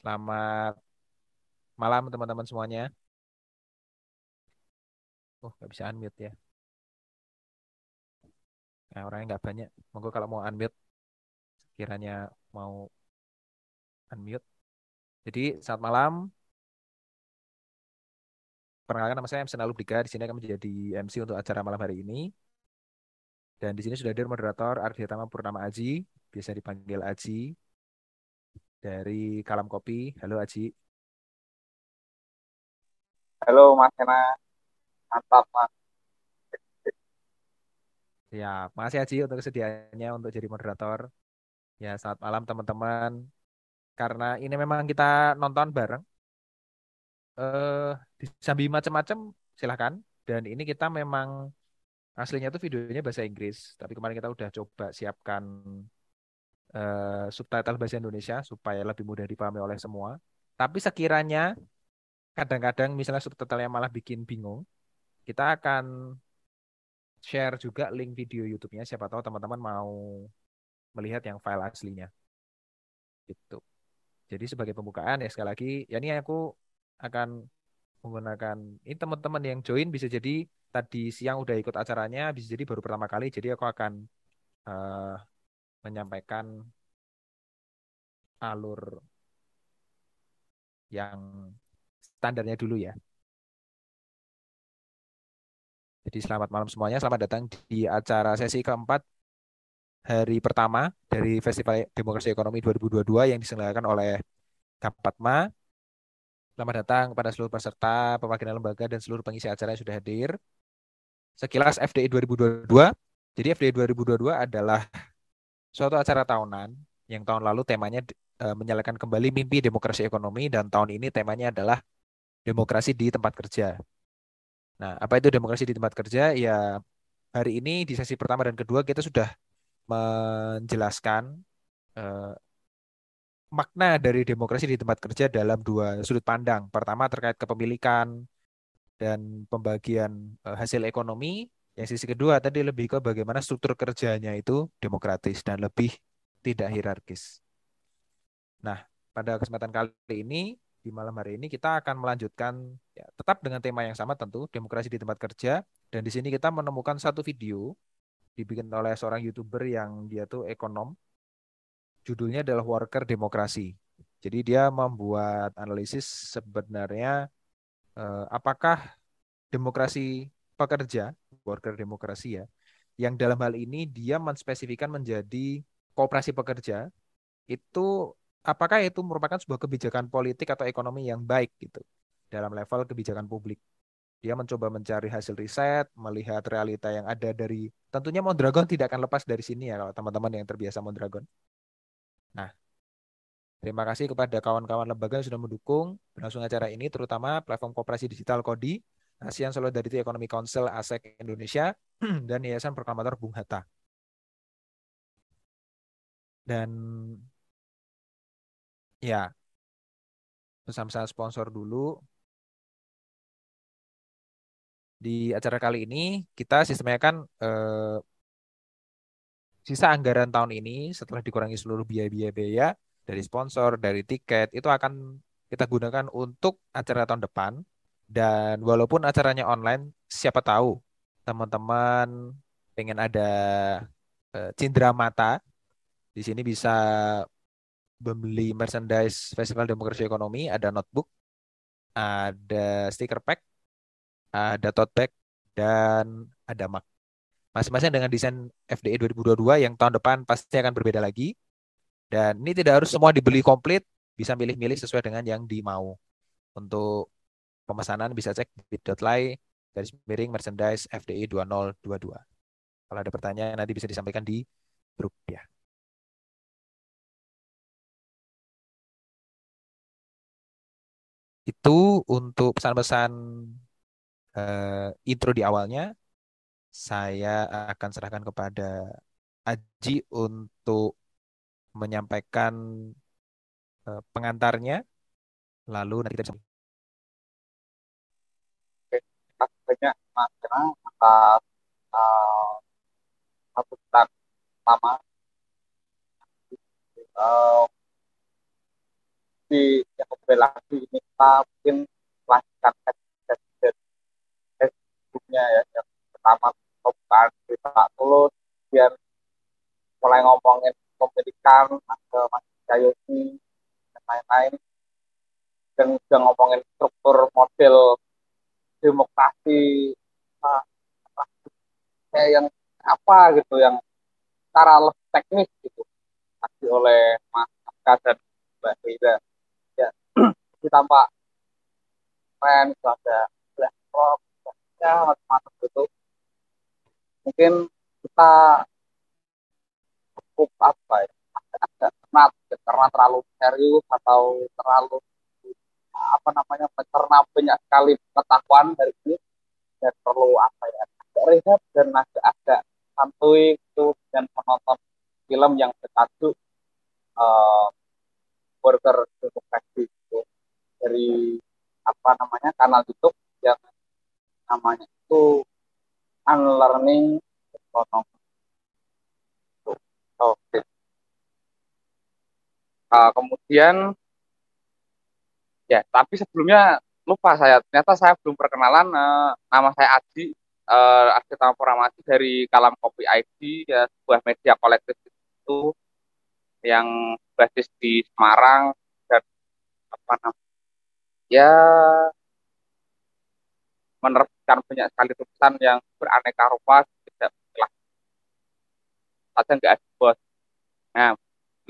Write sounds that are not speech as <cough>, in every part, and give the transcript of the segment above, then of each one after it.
Selamat malam teman-teman semuanya. Oh, nggak bisa unmute ya. Nah, orangnya nggak banyak. Monggo kalau mau unmute, kiranya mau unmute. Jadi, selamat malam. Perkenalkan nama saya MC Nalubrika. Di sini akan menjadi MC untuk acara malam hari ini. Dan di sini sudah hadir moderator Ardiatama Purnama Aji, biasa dipanggil Aji, dari Kalam Kopi. Halo Aji. Halo Mas Ena, mantap Mas. Ya, makasih Aji untuk kesediaannya untuk jadi moderator. Ya, selamat malam teman-teman. Karena ini memang kita nonton bareng. Eh, disambi macam-macam silahkan. Dan ini kita memang aslinya tuh videonya bahasa Inggris. Tapi kemarin kita udah coba siapkan uh, subtitle bahasa Indonesia supaya lebih mudah dipahami oleh semua. Tapi sekiranya kadang-kadang misalnya subtitlenya malah bikin bingung, kita akan share juga link video YouTube-nya. Siapa tahu teman-teman mau melihat yang file aslinya. Gitu. Jadi sebagai pembukaan ya sekali lagi, ya ini aku akan menggunakan ini teman-teman yang join bisa jadi tadi siang udah ikut acaranya, bisa jadi baru pertama kali. Jadi aku akan uh, menyampaikan alur yang standarnya dulu ya. Jadi selamat malam semuanya, selamat datang di acara sesi keempat hari pertama dari Festival Demokrasi Ekonomi 2022 yang diselenggarakan oleh Kapatma. Selamat datang kepada seluruh peserta, pewakilan lembaga, dan seluruh pengisi acara yang sudah hadir. Sekilas FDI 2022. Jadi FDI 2022 adalah suatu acara tahunan yang tahun lalu temanya uh, menyalakan kembali mimpi demokrasi ekonomi dan tahun ini temanya adalah demokrasi di tempat kerja. Nah, apa itu demokrasi di tempat kerja? Ya, hari ini di sesi pertama dan kedua kita sudah menjelaskan uh, makna dari demokrasi di tempat kerja dalam dua sudut pandang. Pertama terkait kepemilikan dan pembagian uh, hasil ekonomi yang sisi kedua tadi lebih ke bagaimana struktur kerjanya itu demokratis dan lebih tidak hierarkis. Nah, pada kesempatan kali ini di malam hari ini kita akan melanjutkan ya, tetap dengan tema yang sama tentu demokrasi di tempat kerja. Dan di sini kita menemukan satu video dibikin oleh seorang youtuber yang dia tuh ekonom. Judulnya adalah worker demokrasi. Jadi dia membuat analisis sebenarnya eh, apakah demokrasi pekerja, worker demokrasi ya, yang dalam hal ini dia menspesifikkan menjadi kooperasi pekerja, itu apakah itu merupakan sebuah kebijakan politik atau ekonomi yang baik gitu dalam level kebijakan publik. Dia mencoba mencari hasil riset, melihat realita yang ada dari tentunya Mondragon tidak akan lepas dari sini ya kalau teman-teman yang terbiasa Mondragon. Nah, terima kasih kepada kawan-kawan lembaga yang sudah mendukung berlangsung acara ini, terutama platform kooperasi digital Kodi ASEAN Solidarity Economy Council ASEC Indonesia <clears throat> dan Yayasan Proklamator Bung Hatta. Dan ya pesan-pesan sponsor dulu. Di acara kali ini kita sistemnya kan eh, sisa anggaran tahun ini setelah dikurangi seluruh biaya-biaya dari sponsor, dari tiket itu akan kita gunakan untuk acara tahun depan dan walaupun acaranya online, siapa tahu teman-teman pengen ada uh, cindera mata. Di sini bisa membeli merchandise Festival Demokrasi Ekonomi, ada notebook, ada stiker pack, ada tote bag, dan ada mug. Masing-masing dengan desain FDE 2022 yang tahun depan pasti akan berbeda lagi. Dan ini tidak harus semua dibeli komplit, bisa milih-milih sesuai dengan yang dimau. Untuk pemesanan bisa cek bit.ly garis miring merchandise FDI 2022. Kalau ada pertanyaan nanti bisa disampaikan di grup ya. Itu untuk pesan-pesan uh, intro di awalnya. Saya akan serahkan kepada Aji untuk menyampaikan uh, pengantarnya. Lalu nanti kita bisa kasih banyak Mas Kena atas uh, satu bulan pertama uh, di lagi ini kita mungkin lanjutkan Facebooknya ya yang pertama pembukaan Pak Tulus kemudian mulai ngomongin pemilikan ke Mas Jayosi dan lain-lain. Dan juga ngomongin struktur model demokrasi uh, yang apa gitu yang lebih teknis gitu kasih oleh Mas Afka dan Mbak Rida ya <clears throat> ditambah keren itu ada rock ya macam-macam gitu. Mungkin kita cukup apa ya agak penat karena terlalu serius atau terlalu apa namanya mencerna banyak sekali pengetahuan dari ini dan perlu apa ya agak rehat dan agak agak santuy itu dan menonton film yang bertajuk uh, Burger Demokrasi itu dari apa namanya kanal YouTube yang namanya itu Unlearning Economy. Oke. Okay. Uh, kemudian ya tapi sebelumnya lupa saya. Ternyata saya belum perkenalan uh, nama saya Aji uh, Aji Tampuramati dari Kalam Kopi ID ya sebuah media kolektif itu yang basis di Semarang dan apa namanya ya menerbitkan banyak sekali tulisan yang beraneka rupa tidak lah saja nggak ada bos? Nah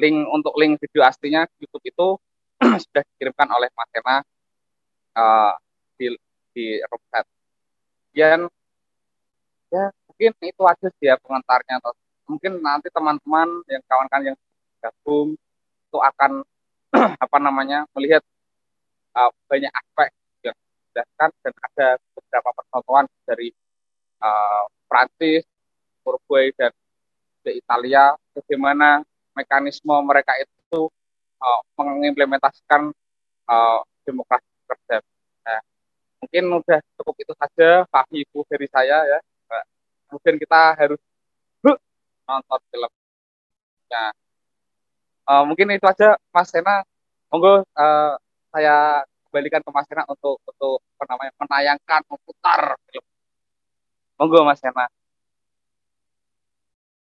link untuk link video aslinya YouTube itu <clears throat> sudah dikirimkan oleh Mas Hena uh, di di website. Dan ya mungkin itu aja sih ya pengantarnya atau mungkin nanti teman-teman yang kawan-kawan yang gabung itu akan <clears throat> apa namanya melihat uh, banyak aspek yang dijelaskan dan ada beberapa percontohan dari uh, Prancis, Uruguay dan Italia bagaimana mekanisme mereka itu uh, mengimplementasikan uh, demokrasi kerja. Nah, mungkin udah cukup itu saja Pak Ibu dari saya ya. Mungkin kita harus huh, nonton film. Nah, uh, mungkin itu aja Mas Sena. Monggo uh, saya kembalikan ke Mas Sena untuk untuk apa namanya menayangkan memutar film. Monggo Mas Sena.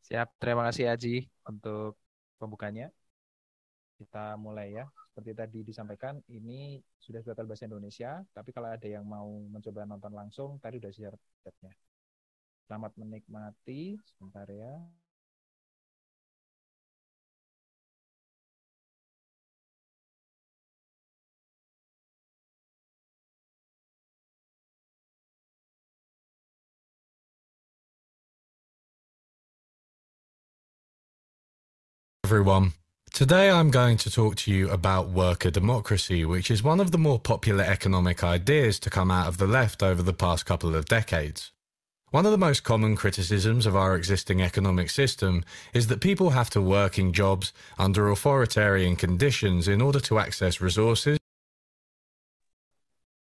Siap, terima kasih Aji untuk pembukanya. Kita mulai ya. Seperti tadi disampaikan, ini sudah batal bahasa Indonesia, tapi kalau ada yang mau mencoba nonton langsung, tadi sudah share chatnya. Selamat menikmati, sebentar ya. everyone. Today I'm going to talk to you about worker democracy, which is one of the more popular economic ideas to come out of the left over the past couple of decades. One of the most common criticisms of our existing economic system is that people have to work in jobs under authoritarian conditions in order to access resources.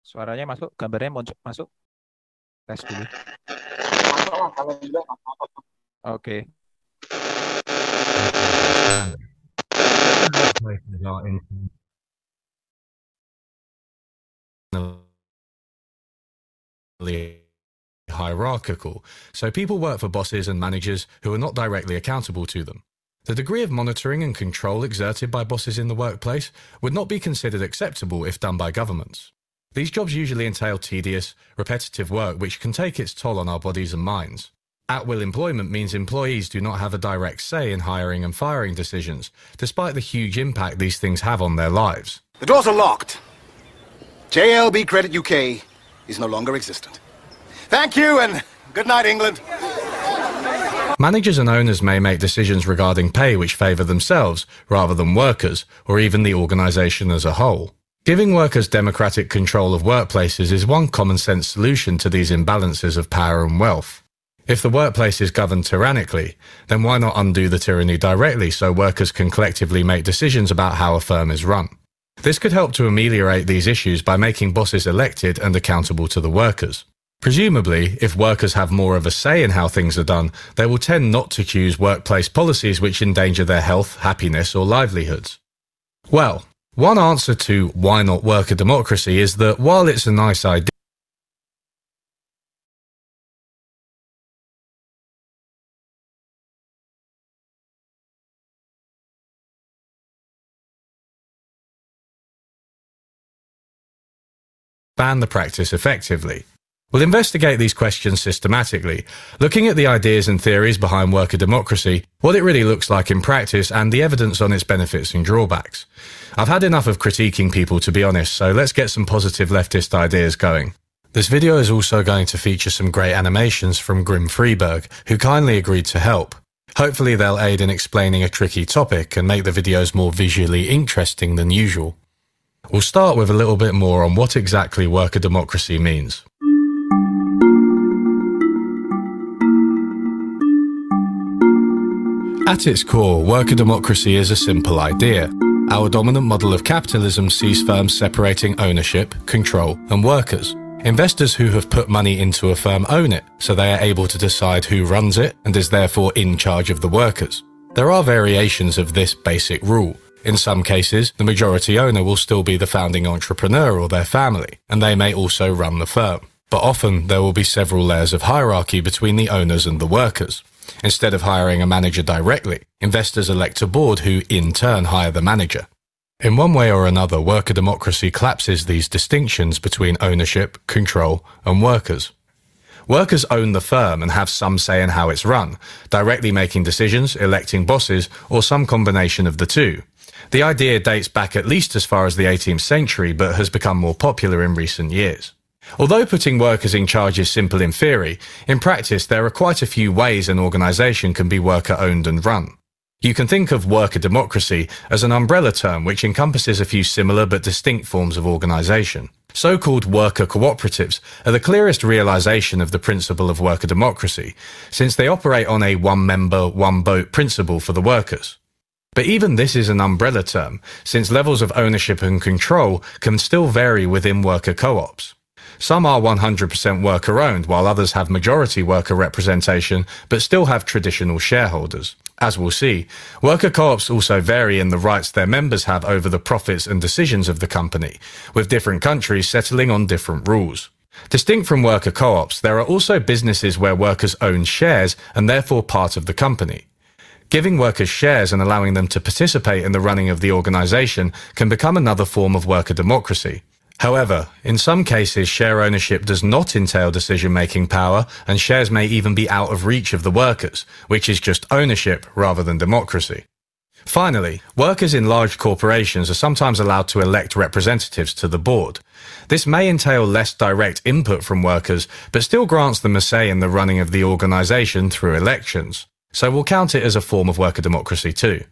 Suaranya masuk, gambarnya masuk. Tes dulu. Oke. Okay. Hierarchical, so people work for bosses and managers who are not directly accountable to them. The degree of monitoring and control exerted by bosses in the workplace would not be considered acceptable if done by governments. These jobs usually entail tedious, repetitive work which can take its toll on our bodies and minds. At will employment means employees do not have a direct say in hiring and firing decisions, despite the huge impact these things have on their lives. The doors are locked. JLB Credit UK is no longer existent. Thank you and good night, England. Managers and owners may make decisions regarding pay which favour themselves rather than workers or even the organisation as a whole. Giving workers democratic control of workplaces is one common sense solution to these imbalances of power and wealth. If the workplace is governed tyrannically, then why not undo the tyranny directly so workers can collectively make decisions about how a firm is run? This could help to ameliorate these issues by making bosses elected and accountable to the workers. Presumably, if workers have more of a say in how things are done, they will tend not to choose workplace policies which endanger their health, happiness, or livelihoods. Well, One answer to why not worker democracy is that while it's a nice idea, ban the practice effectively? We'll investigate these questions systematically, looking at the ideas and theories behind worker democracy, what it really looks like in practice, and the evidence on its benefits and drawbacks. I've had enough of critiquing people, to be honest, so let's get some positive leftist ideas going. This video is also going to feature some great animations from Grim Freeberg, who kindly agreed to help. Hopefully they'll aid in explaining a tricky topic and make the videos more visually interesting than usual. We'll start with a little bit more on what exactly worker democracy means. At its core, worker democracy is a simple idea. Our dominant model of capitalism sees firms separating ownership, control, and workers. Investors who have put money into a firm own it, so they are able to decide who runs it and is therefore in charge of the workers. There are variations of this basic rule. In some cases, the majority owner will still be the founding entrepreneur or their family, and they may also run the firm. But often there will be several layers of hierarchy between the owners and the workers. Instead of hiring a manager directly, investors elect a board who in turn hire the manager. In one way or another, worker democracy collapses these distinctions between ownership, control, and workers. Workers own the firm and have some say in how it's run, directly making decisions, electing bosses, or some combination of the two. The idea dates back at least as far as the 18th century, but has become more popular in recent years. Although putting workers in charge is simple in theory, in practice there are quite a few ways an organisation can be worker owned and run. You can think of worker democracy as an umbrella term which encompasses a few similar but distinct forms of organisation. So-called worker cooperatives are the clearest realisation of the principle of worker democracy, since they operate on a one-member, one-vote principle for the workers. But even this is an umbrella term, since levels of ownership and control can still vary within worker co-ops. Some are 100% worker owned, while others have majority worker representation, but still have traditional shareholders. As we'll see, worker co-ops also vary in the rights their members have over the profits and decisions of the company, with different countries settling on different rules. Distinct from worker co-ops, there are also businesses where workers own shares and therefore part of the company. Giving workers shares and allowing them to participate in the running of the organization can become another form of worker democracy. However, in some cases, share ownership does not entail decision-making power, and shares may even be out of reach of the workers, which is just ownership rather than democracy. Finally, workers in large corporations are sometimes allowed to elect representatives to the board. This may entail less direct input from workers, but still grants them a say in the running of the organization through elections. So we'll count it as a form of worker democracy too.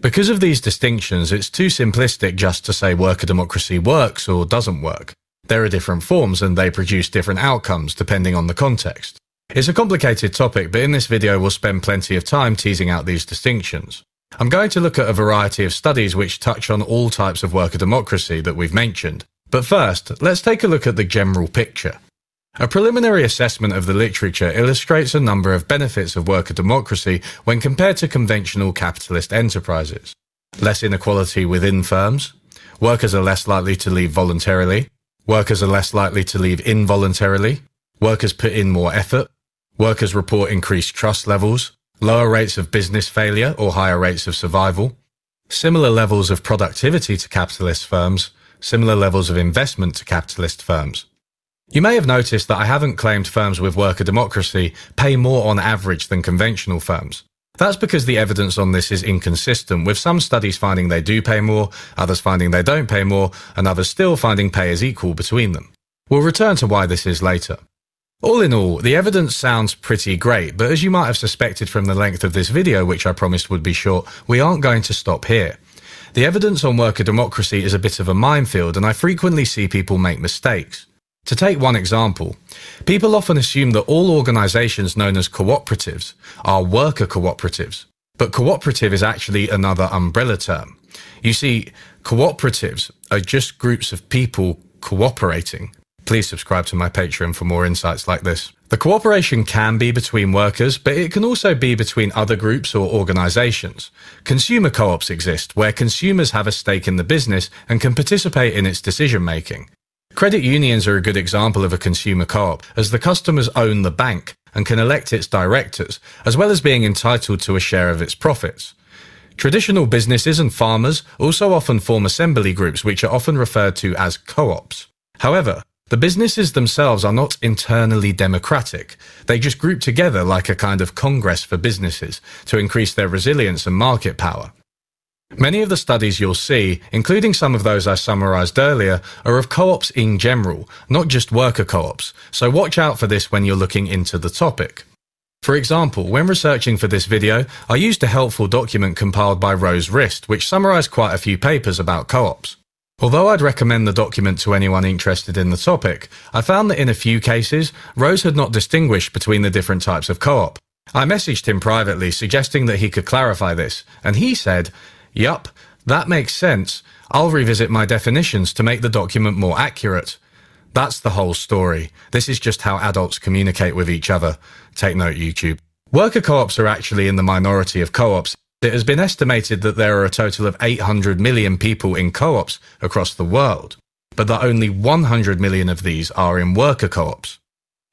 Because of these distinctions, it's too simplistic just to say worker democracy works or doesn't work. There are different forms and they produce different outcomes depending on the context. It's a complicated topic, but in this video we'll spend plenty of time teasing out these distinctions. I'm going to look at a variety of studies which touch on all types of worker democracy that we've mentioned. But first, let's take a look at the general picture. A preliminary assessment of the literature illustrates a number of benefits of worker democracy when compared to conventional capitalist enterprises. Less inequality within firms. Workers are less likely to leave voluntarily. Workers are less likely to leave involuntarily. Workers put in more effort. Workers report increased trust levels. Lower rates of business failure or higher rates of survival. Similar levels of productivity to capitalist firms. Similar levels of investment to capitalist firms. You may have noticed that I haven't claimed firms with worker democracy pay more on average than conventional firms. That's because the evidence on this is inconsistent, with some studies finding they do pay more, others finding they don't pay more, and others still finding pay is equal between them. We'll return to why this is later. All in all, the evidence sounds pretty great, but as you might have suspected from the length of this video, which I promised would be short, we aren't going to stop here. The evidence on worker democracy is a bit of a minefield, and I frequently see people make mistakes. To take one example, people often assume that all organizations known as cooperatives are worker cooperatives, but cooperative is actually another umbrella term. You see, cooperatives are just groups of people cooperating. Please subscribe to my Patreon for more insights like this. The cooperation can be between workers, but it can also be between other groups or organizations. Consumer co-ops exist, where consumers have a stake in the business and can participate in its decision making. Credit unions are a good example of a consumer co-op, as the customers own the bank and can elect its directors, as well as being entitled to a share of its profits. Traditional businesses and farmers also often form assembly groups, which are often referred to as co-ops. However, the businesses themselves are not internally democratic. They just group together like a kind of congress for businesses to increase their resilience and market power. Many of the studies you'll see, including some of those I summarized earlier, are of co-ops in general, not just worker co-ops, so watch out for this when you're looking into the topic. For example, when researching for this video, I used a helpful document compiled by Rose Rist, which summarized quite a few papers about co-ops. Although I'd recommend the document to anyone interested in the topic, I found that in a few cases, Rose had not distinguished between the different types of co-op. I messaged him privately suggesting that he could clarify this, and he said, Yup, that makes sense. I'll revisit my definitions to make the document more accurate. That's the whole story. This is just how adults communicate with each other. Take note, YouTube. Worker co-ops are actually in the minority of co-ops. It has been estimated that there are a total of 800 million people in co-ops across the world, but that only 100 million of these are in worker co-ops.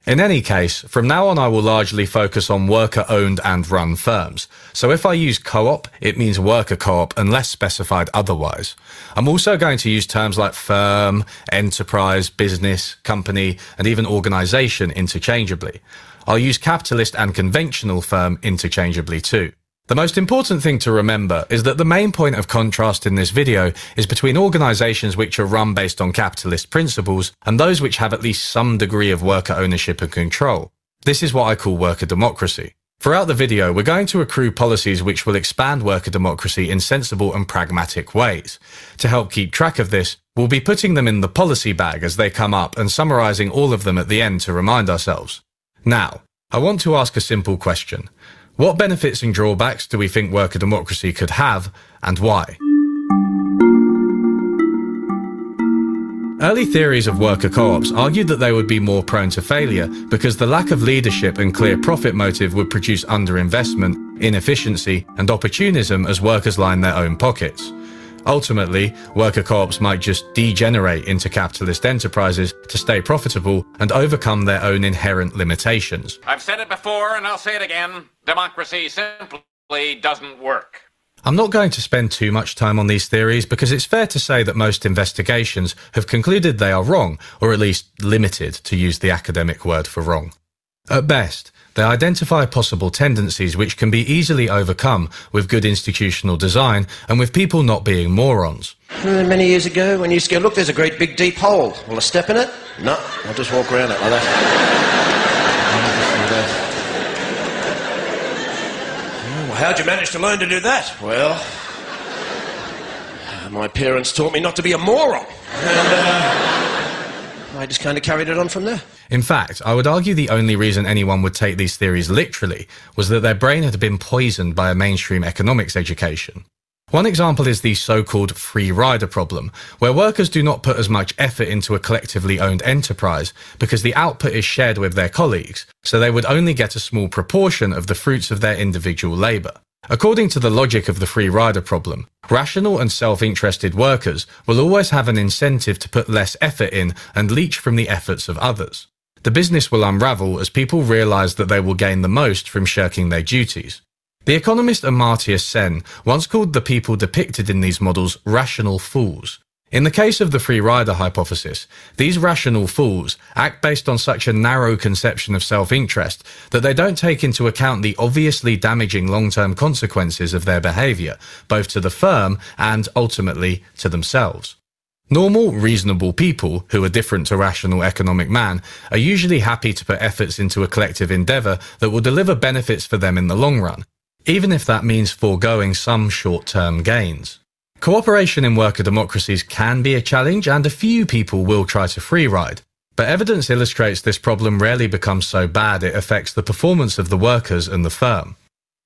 In any case, from now on I will largely focus on worker owned and run firms. So if I use co-op, it means worker co-op unless specified otherwise. I'm also going to use terms like firm, enterprise, business, company, and even organization interchangeably. I'll use capitalist and conventional firm interchangeably too. The most important thing to remember is that the main point of contrast in this video is between organizations which are run based on capitalist principles and those which have at least some degree of worker ownership and control. This is what I call worker democracy. Throughout the video, we're going to accrue policies which will expand worker democracy in sensible and pragmatic ways. To help keep track of this, we'll be putting them in the policy bag as they come up and summarizing all of them at the end to remind ourselves. Now, I want to ask a simple question. What benefits and drawbacks do we think worker democracy could have, and why? Early theories of worker co-ops argued that they would be more prone to failure because the lack of leadership and clear profit motive would produce underinvestment, inefficiency, and opportunism as workers line their own pockets. Ultimately, worker co-ops might just degenerate into capitalist enterprises to stay profitable and overcome their own inherent limitations. I've said it before and I'll say it again. Democracy simply doesn't work. I'm not going to spend too much time on these theories because it's fair to say that most investigations have concluded they are wrong, or at least limited, to use the academic word for wrong. At best, they identify possible tendencies which can be easily overcome with good institutional design and with people not being morons. Many years ago, when you used to go, look, there's a great big deep hole. Will I step in it? No, I'll just walk around it like that. how'd you manage to learn to do that? Well, my parents taught me not to be a moron. And, <laughs> uh, I just kind of carried it on from there. In fact, I would argue the only reason anyone would take these theories literally was that their brain had been poisoned by a mainstream economics education. One example is the so-called free rider problem, where workers do not put as much effort into a collectively owned enterprise because the output is shared with their colleagues, so they would only get a small proportion of the fruits of their individual labour. According to the logic of the free rider problem, rational and self-interested workers will always have an incentive to put less effort in and leech from the efforts of others. The business will unravel as people realize that they will gain the most from shirking their duties. The economist Amartya Sen once called the people depicted in these models rational fools, in the case of the free rider hypothesis, these rational fools act based on such a narrow conception of self-interest that they don't take into account the obviously damaging long-term consequences of their behavior, both to the firm and ultimately to themselves. Normal, reasonable people, who are different to rational economic man, are usually happy to put efforts into a collective endeavour that will deliver benefits for them in the long run, even if that means foregoing some short-term gains. Cooperation in worker democracies can be a challenge and a few people will try to free ride. But evidence illustrates this problem rarely becomes so bad it affects the performance of the workers and the firm.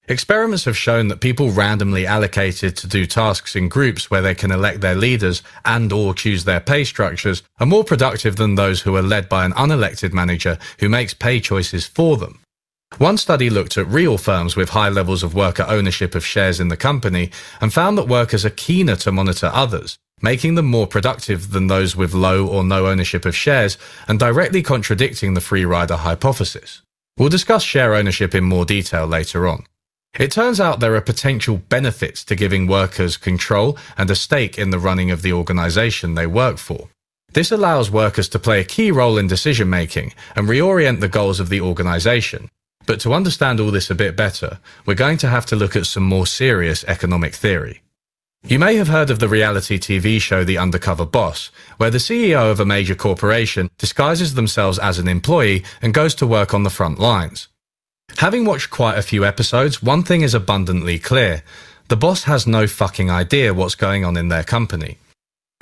Experiments have shown that people randomly allocated to do tasks in groups where they can elect their leaders and or choose their pay structures are more productive than those who are led by an unelected manager who makes pay choices for them. One study looked at real firms with high levels of worker ownership of shares in the company and found that workers are keener to monitor others, making them more productive than those with low or no ownership of shares and directly contradicting the free rider hypothesis. We'll discuss share ownership in more detail later on. It turns out there are potential benefits to giving workers control and a stake in the running of the organization they work for. This allows workers to play a key role in decision making and reorient the goals of the organization. But to understand all this a bit better, we're going to have to look at some more serious economic theory. You may have heard of the reality TV show The Undercover Boss, where the CEO of a major corporation disguises themselves as an employee and goes to work on the front lines. Having watched quite a few episodes, one thing is abundantly clear. The boss has no fucking idea what's going on in their company.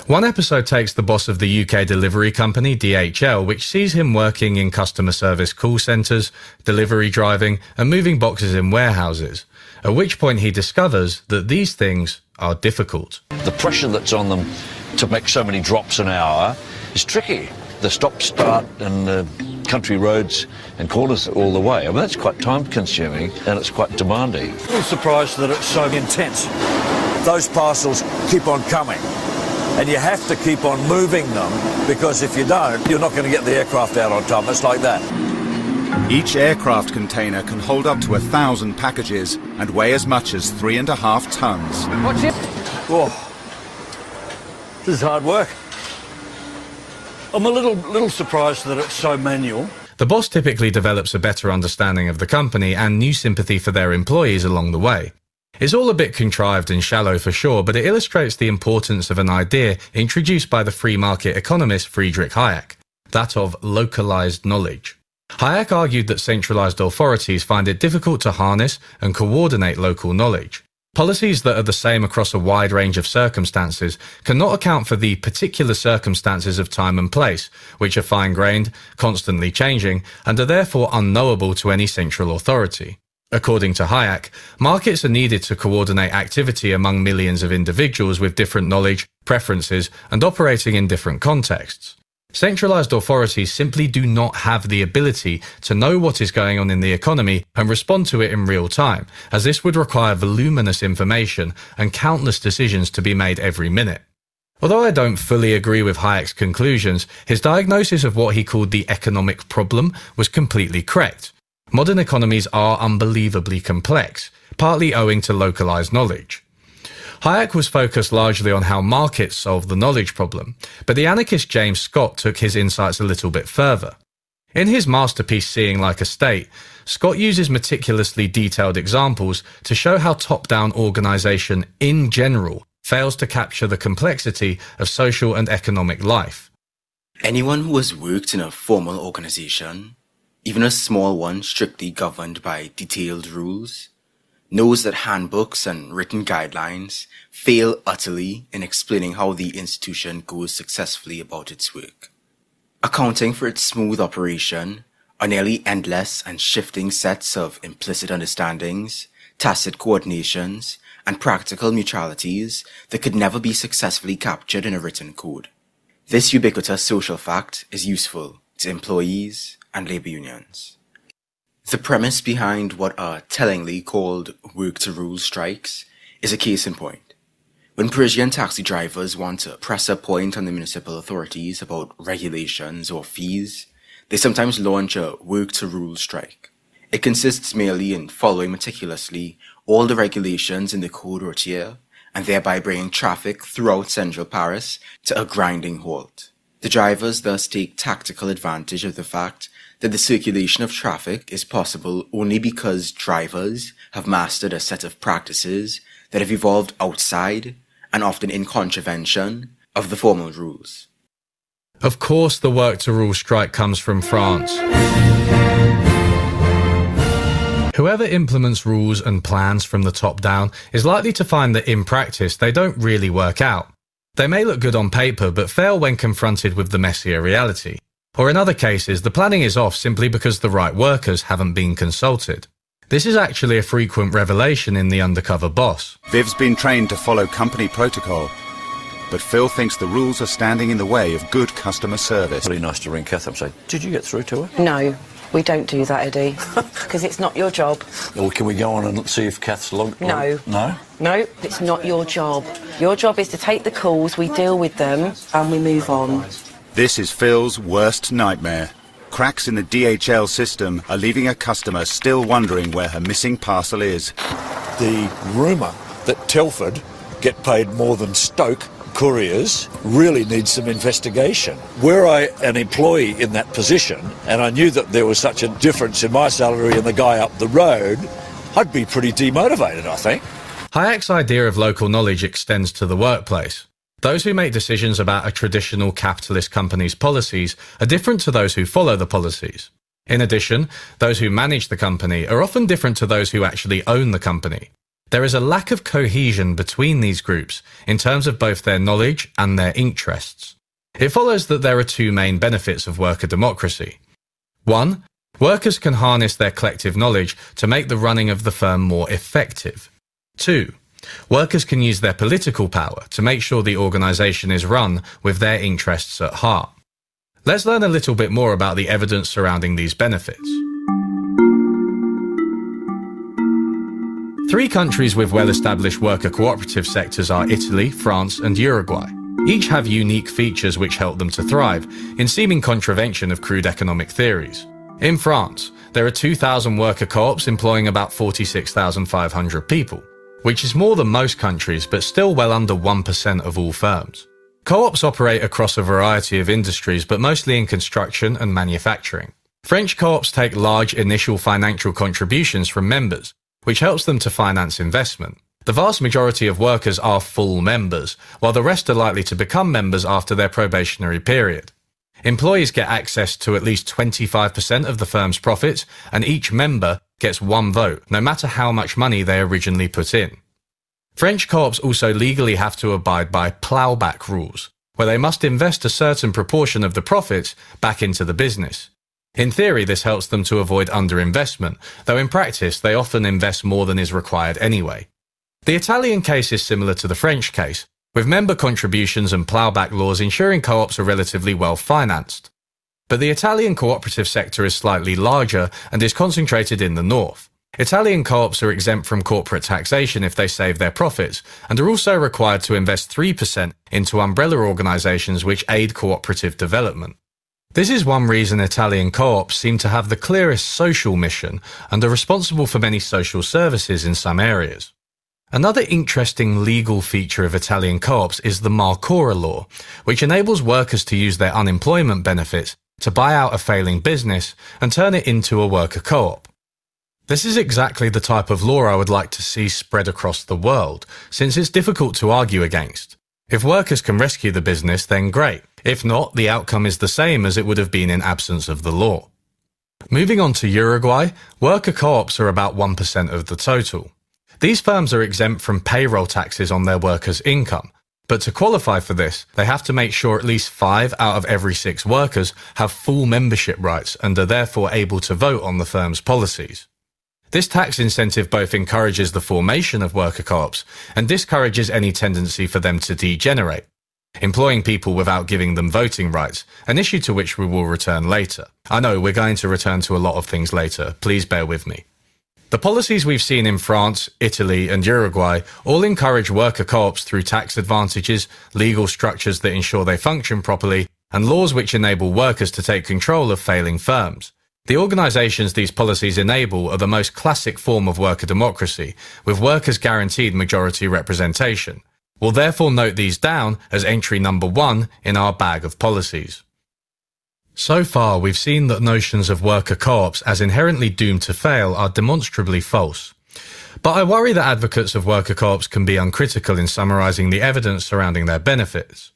One episode takes the boss of the UK delivery company, DHL, which sees him working in customer service call centres, delivery driving, and moving boxes in warehouses. At which point he discovers that these things are difficult. The pressure that's on them to make so many drops an hour is tricky. The stop start and the country roads and corners all the way. I mean, that's quite time consuming and it's quite demanding. I'm surprised that it's so intense. Those parcels keep on coming. And you have to keep on moving them because if you don't, you're not going to get the aircraft out on time. It's like that. Each aircraft container can hold up to a thousand packages and weigh as much as three and a half tons. Watch it. Whoa. This is hard work. I'm a little little surprised that it's so manual. The boss typically develops a better understanding of the company and new sympathy for their employees along the way. It's all a bit contrived and shallow for sure, but it illustrates the importance of an idea introduced by the free market economist Friedrich Hayek, that of localized knowledge. Hayek argued that centralized authorities find it difficult to harness and coordinate local knowledge. Policies that are the same across a wide range of circumstances cannot account for the particular circumstances of time and place, which are fine grained, constantly changing, and are therefore unknowable to any central authority. According to Hayek, markets are needed to coordinate activity among millions of individuals with different knowledge, preferences, and operating in different contexts. Centralized authorities simply do not have the ability to know what is going on in the economy and respond to it in real time, as this would require voluminous information and countless decisions to be made every minute. Although I don't fully agree with Hayek's conclusions, his diagnosis of what he called the economic problem was completely correct. Modern economies are unbelievably complex, partly owing to localized knowledge. Hayek was focused largely on how markets solve the knowledge problem, but the anarchist James Scott took his insights a little bit further. In his masterpiece Seeing Like a State, Scott uses meticulously detailed examples to show how top-down organization in general fails to capture the complexity of social and economic life. Anyone who has worked in a formal organization, even a small one strictly governed by detailed rules, knows that handbooks and written guidelines fail utterly in explaining how the institution goes successfully about its work. Accounting for its smooth operation are nearly endless and shifting sets of implicit understandings, tacit coordinations, and practical mutualities that could never be successfully captured in a written code. This ubiquitous social fact is useful to employees and labor unions. The premise behind what are tellingly called work to rule strikes is a case in point. When Parisian taxi drivers want to press a point on the municipal authorities about regulations or fees, they sometimes launch a work to rule strike. It consists merely in following meticulously all the regulations in the code routier and thereby bringing traffic throughout central Paris to a grinding halt. The drivers thus take tactical advantage of the fact that the circulation of traffic is possible only because drivers have mastered a set of practices that have evolved outside and often in contravention of the formal rules. Of course, the work to rule strike comes from France. Whoever implements rules and plans from the top down is likely to find that in practice they don't really work out. They may look good on paper but fail when confronted with the messier reality. Or in other cases, the planning is off simply because the right workers haven't been consulted. This is actually a frequent revelation in The Undercover Boss. Viv's been trained to follow company protocol, but Phil thinks the rules are standing in the way of good customer service. Really nice to ring Kath up and say, Did you get through to her? No, we don't do that, Eddie, <laughs> because it's not your job. Or can we go on and see if Kath's logged? No. No? No, it's not your job. Your job is to take the calls, we deal with them, and we move on. This is Phil's worst nightmare. Cracks in the DHL system are leaving a customer still wondering where her missing parcel is. The rumour that Telford get paid more than Stoke couriers really needs some investigation. Were I an employee in that position and I knew that there was such a difference in my salary and the guy up the road, I'd be pretty demotivated, I think. Hayek's idea of local knowledge extends to the workplace. Those who make decisions about a traditional capitalist company's policies are different to those who follow the policies. In addition, those who manage the company are often different to those who actually own the company. There is a lack of cohesion between these groups in terms of both their knowledge and their interests. It follows that there are two main benefits of worker democracy. One, workers can harness their collective knowledge to make the running of the firm more effective. Two, Workers can use their political power to make sure the organisation is run with their interests at heart. Let's learn a little bit more about the evidence surrounding these benefits. Three countries with well established worker cooperative sectors are Italy, France, and Uruguay. Each have unique features which help them to thrive, in seeming contravention of crude economic theories. In France, there are 2,000 worker co ops employing about 46,500 people which is more than most countries but still well under 1% of all firms. Co-ops operate across a variety of industries but mostly in construction and manufacturing. French co-ops take large initial financial contributions from members, which helps them to finance investment. The vast majority of workers are full members, while the rest are likely to become members after their probationary period. Employees get access to at least 25% of the firm's profits, and each member gets one vote, no matter how much money they originally put in. French co-ops also legally have to abide by plowback rules, where they must invest a certain proportion of the profits back into the business. In theory, this helps them to avoid underinvestment, though in practice, they often invest more than is required anyway. The Italian case is similar to the French case, with member contributions and plowback laws ensuring co-ops are relatively well financed. But the Italian cooperative sector is slightly larger and is concentrated in the north. Italian co-ops are exempt from corporate taxation if they save their profits, and are also required to invest 3% into umbrella organisations which aid cooperative development. This is one reason Italian co-ops seem to have the clearest social mission and are responsible for many social services in some areas. Another interesting legal feature of Italian co-ops is the Marcora law, which enables workers to use their unemployment benefits to buy out a failing business and turn it into a worker co-op. This is exactly the type of law I would like to see spread across the world, since it's difficult to argue against. If workers can rescue the business, then great. If not, the outcome is the same as it would have been in absence of the law. Moving on to Uruguay, worker co-ops are about 1% of the total. These firms are exempt from payroll taxes on their workers' income. But to qualify for this, they have to make sure at least five out of every six workers have full membership rights and are therefore able to vote on the firm's policies. This tax incentive both encourages the formation of worker co-ops and discourages any tendency for them to degenerate, employing people without giving them voting rights, an issue to which we will return later. I know we're going to return to a lot of things later, please bear with me. The policies we've seen in France, Italy, and Uruguay all encourage worker co-ops through tax advantages, legal structures that ensure they function properly, and laws which enable workers to take control of failing firms. The organisations these policies enable are the most classic form of worker democracy, with workers guaranteed majority representation. We'll therefore note these down as entry number one in our bag of policies. So far, we've seen that notions of worker co-ops as inherently doomed to fail are demonstrably false. But I worry that advocates of worker co-ops can be uncritical in summarising the evidence surrounding their benefits.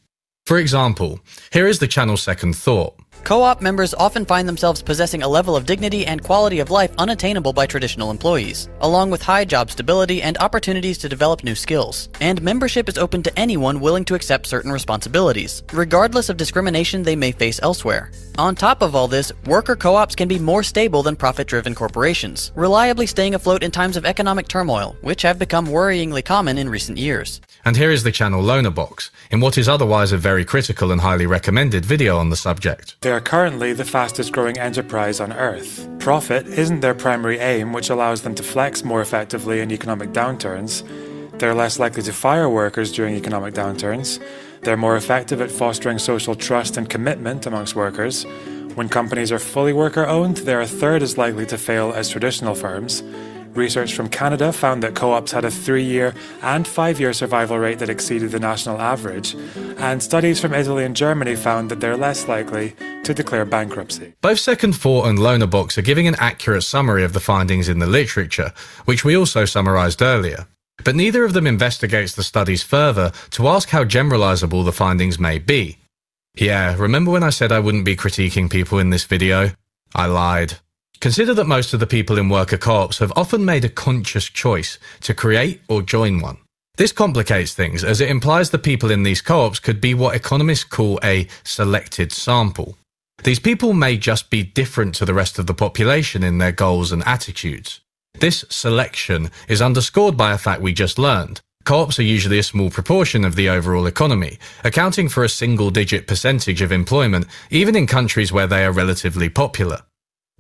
For example, here is the channel's second thought. Co-op members often find themselves possessing a level of dignity and quality of life unattainable by traditional employees, along with high job stability and opportunities to develop new skills. And membership is open to anyone willing to accept certain responsibilities, regardless of discrimination they may face elsewhere. On top of all this, worker co-ops can be more stable than profit-driven corporations, reliably staying afloat in times of economic turmoil, which have become worryingly common in recent years. And here is the channel Lonerbox, in what is otherwise a very critical and highly recommended video on the subject. They are currently the fastest growing enterprise on Earth. Profit isn't their primary aim, which allows them to flex more effectively in economic downturns. They're less likely to fire workers during economic downturns. They're more effective at fostering social trust and commitment amongst workers. When companies are fully worker owned, they're a third as likely to fail as traditional firms. Research from Canada found that co ops had a three year and five year survival rate that exceeded the national average, and studies from Italy and Germany found that they're less likely to declare bankruptcy. Both Second Thought and Lonerbox are giving an accurate summary of the findings in the literature, which we also summarized earlier. But neither of them investigates the studies further to ask how generalizable the findings may be. Yeah, remember when I said I wouldn't be critiquing people in this video? I lied. Consider that most of the people in worker co-ops have often made a conscious choice to create or join one. This complicates things as it implies the people in these co-ops could be what economists call a selected sample. These people may just be different to the rest of the population in their goals and attitudes. This selection is underscored by a fact we just learned. Co-ops are usually a small proportion of the overall economy, accounting for a single digit percentage of employment, even in countries where they are relatively popular.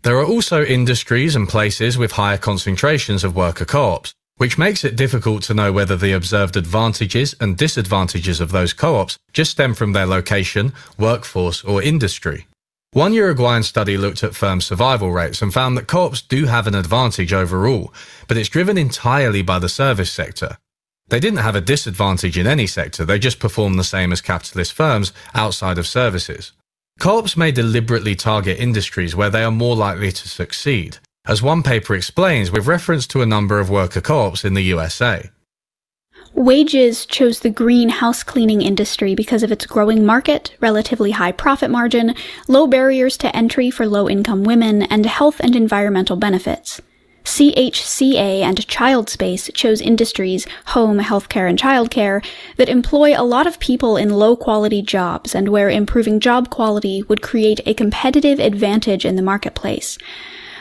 There are also industries and places with higher concentrations of worker co-ops, which makes it difficult to know whether the observed advantages and disadvantages of those co-ops just stem from their location, workforce, or industry. One Uruguayan study looked at firm survival rates and found that co-ops do have an advantage overall, but it's driven entirely by the service sector. They didn't have a disadvantage in any sector, they just perform the same as capitalist firms outside of services. Co-ops may deliberately target industries where they are more likely to succeed, as one paper explains with reference to a number of worker co-ops in the USA. Wages chose the green house cleaning industry because of its growing market, relatively high profit margin, low barriers to entry for low income women, and health and environmental benefits. CHCA and ChildSpace chose industries, home, healthcare, and childcare, that employ a lot of people in low quality jobs and where improving job quality would create a competitive advantage in the marketplace.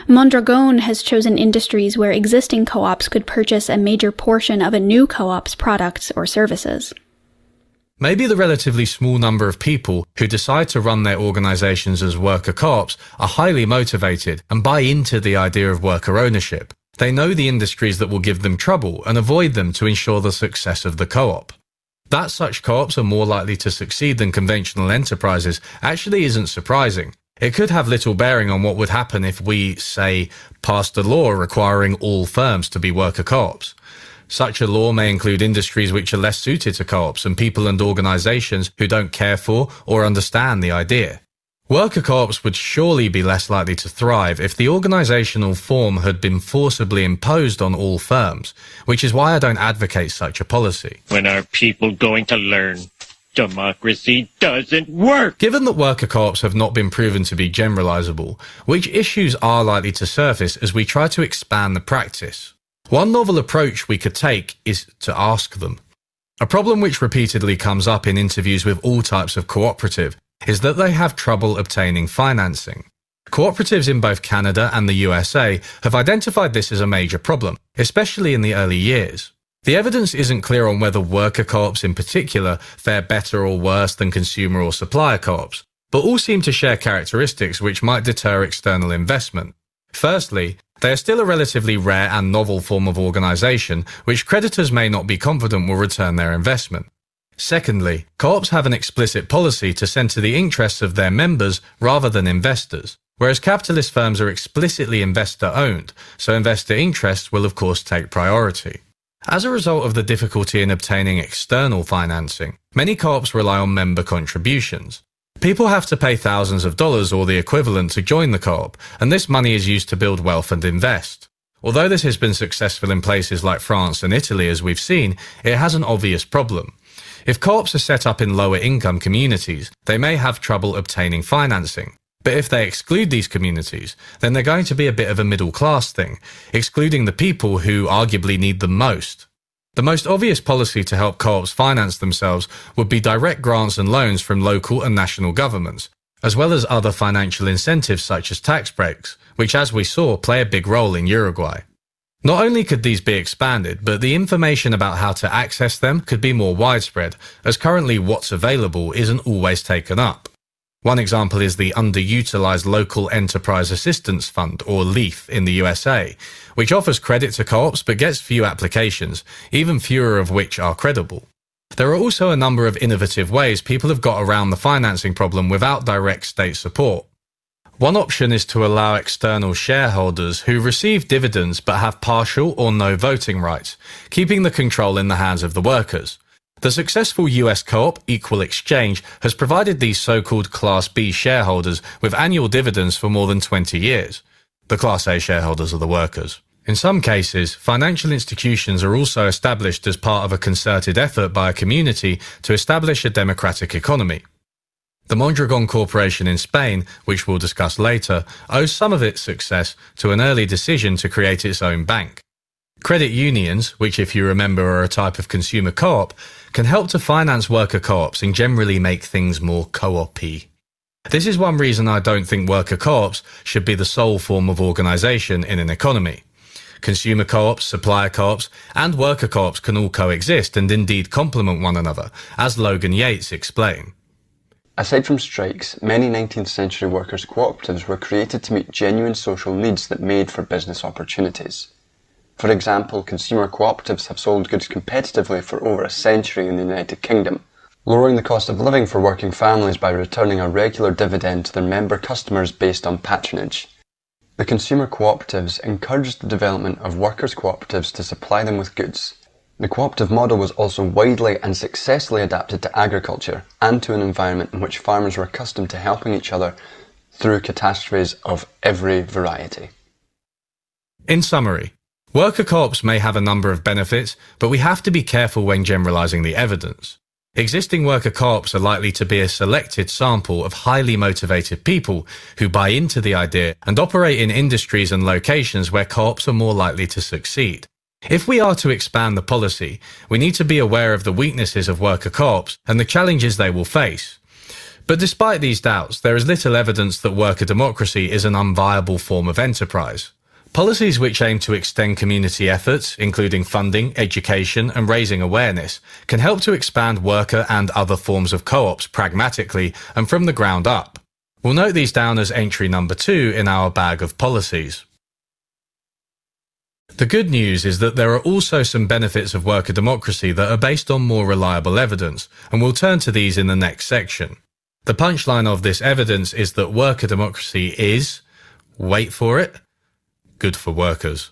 Mondragon has chosen industries where existing co-ops could purchase a major portion of a new co-op's products or services. Maybe the relatively small number of people who decide to run their organizations as worker co-ops are highly motivated and buy into the idea of worker ownership. They know the industries that will give them trouble and avoid them to ensure the success of the co-op. That such co-ops are more likely to succeed than conventional enterprises actually isn't surprising. It could have little bearing on what would happen if we, say, passed a law requiring all firms to be worker co-ops. Such a law may include industries which are less suited to co-ops and people and organizations who don't care for or understand the idea. Worker co-ops would surely be less likely to thrive if the organizational form had been forcibly imposed on all firms, which is why I don't advocate such a policy. When are people going to learn? Democracy doesn't work! Given that worker co-ops have not been proven to be generalizable, which issues are likely to surface as we try to expand the practice? One novel approach we could take is to ask them. A problem which repeatedly comes up in interviews with all types of cooperative is that they have trouble obtaining financing. Cooperatives in both Canada and the USA have identified this as a major problem, especially in the early years. The evidence isn't clear on whether worker co-ops in particular fare better or worse than consumer or supplier co-ops, but all seem to share characteristics which might deter external investment. Firstly, they are still a relatively rare and novel form of organisation, which creditors may not be confident will return their investment. Secondly, co-ops have an explicit policy to centre the interests of their members rather than investors, whereas capitalist firms are explicitly investor owned, so investor interests will of course take priority. As a result of the difficulty in obtaining external financing, many co-ops rely on member contributions. People have to pay thousands of dollars or the equivalent to join the co-op, and this money is used to build wealth and invest. Although this has been successful in places like France and Italy, as we've seen, it has an obvious problem. If co-ops are set up in lower income communities, they may have trouble obtaining financing. But if they exclude these communities, then they're going to be a bit of a middle class thing, excluding the people who arguably need them most. The most obvious policy to help co-ops finance themselves would be direct grants and loans from local and national governments, as well as other financial incentives such as tax breaks, which as we saw play a big role in Uruguay. Not only could these be expanded, but the information about how to access them could be more widespread, as currently what's available isn't always taken up. One example is the underutilized Local Enterprise Assistance Fund, or LEAF, in the USA, which offers credit to co-ops but gets few applications, even fewer of which are credible. There are also a number of innovative ways people have got around the financing problem without direct state support. One option is to allow external shareholders who receive dividends but have partial or no voting rights, keeping the control in the hands of the workers. The successful US co-op Equal Exchange has provided these so-called Class B shareholders with annual dividends for more than 20 years. The Class A shareholders are the workers. In some cases, financial institutions are also established as part of a concerted effort by a community to establish a democratic economy. The Mondragon Corporation in Spain, which we'll discuss later, owes some of its success to an early decision to create its own bank. Credit unions, which if you remember are a type of consumer co-op, can help to finance worker co-ops and generally make things more co-op-y. This is one reason I don't think worker co-ops should be the sole form of organisation in an economy. Consumer co-ops, supplier co-ops, and worker co-ops can all coexist and indeed complement one another, as Logan Yates explained. Aside from strikes, many 19th century workers' cooperatives were created to meet genuine social needs that made for business opportunities. For example, consumer cooperatives have sold goods competitively for over a century in the United Kingdom, lowering the cost of living for working families by returning a regular dividend to their member customers based on patronage. The consumer cooperatives encouraged the development of workers' cooperatives to supply them with goods, the cooperative model was also widely and successfully adapted to agriculture and to an environment in which farmers were accustomed to helping each other through catastrophes of every variety. In summary, worker co-ops may have a number of benefits, but we have to be careful when generalizing the evidence. Existing worker co-ops are likely to be a selected sample of highly motivated people who buy into the idea and operate in industries and locations where co-ops are more likely to succeed. If we are to expand the policy, we need to be aware of the weaknesses of worker co-ops and the challenges they will face. But despite these doubts, there is little evidence that worker democracy is an unviable form of enterprise. Policies which aim to extend community efforts, including funding, education, and raising awareness, can help to expand worker and other forms of co-ops pragmatically and from the ground up. We'll note these down as entry number two in our bag of policies. The good news is that there are also some benefits of worker democracy that are based on more reliable evidence, and we'll turn to these in the next section. The punchline of this evidence is that worker democracy is, wait for it, good for workers.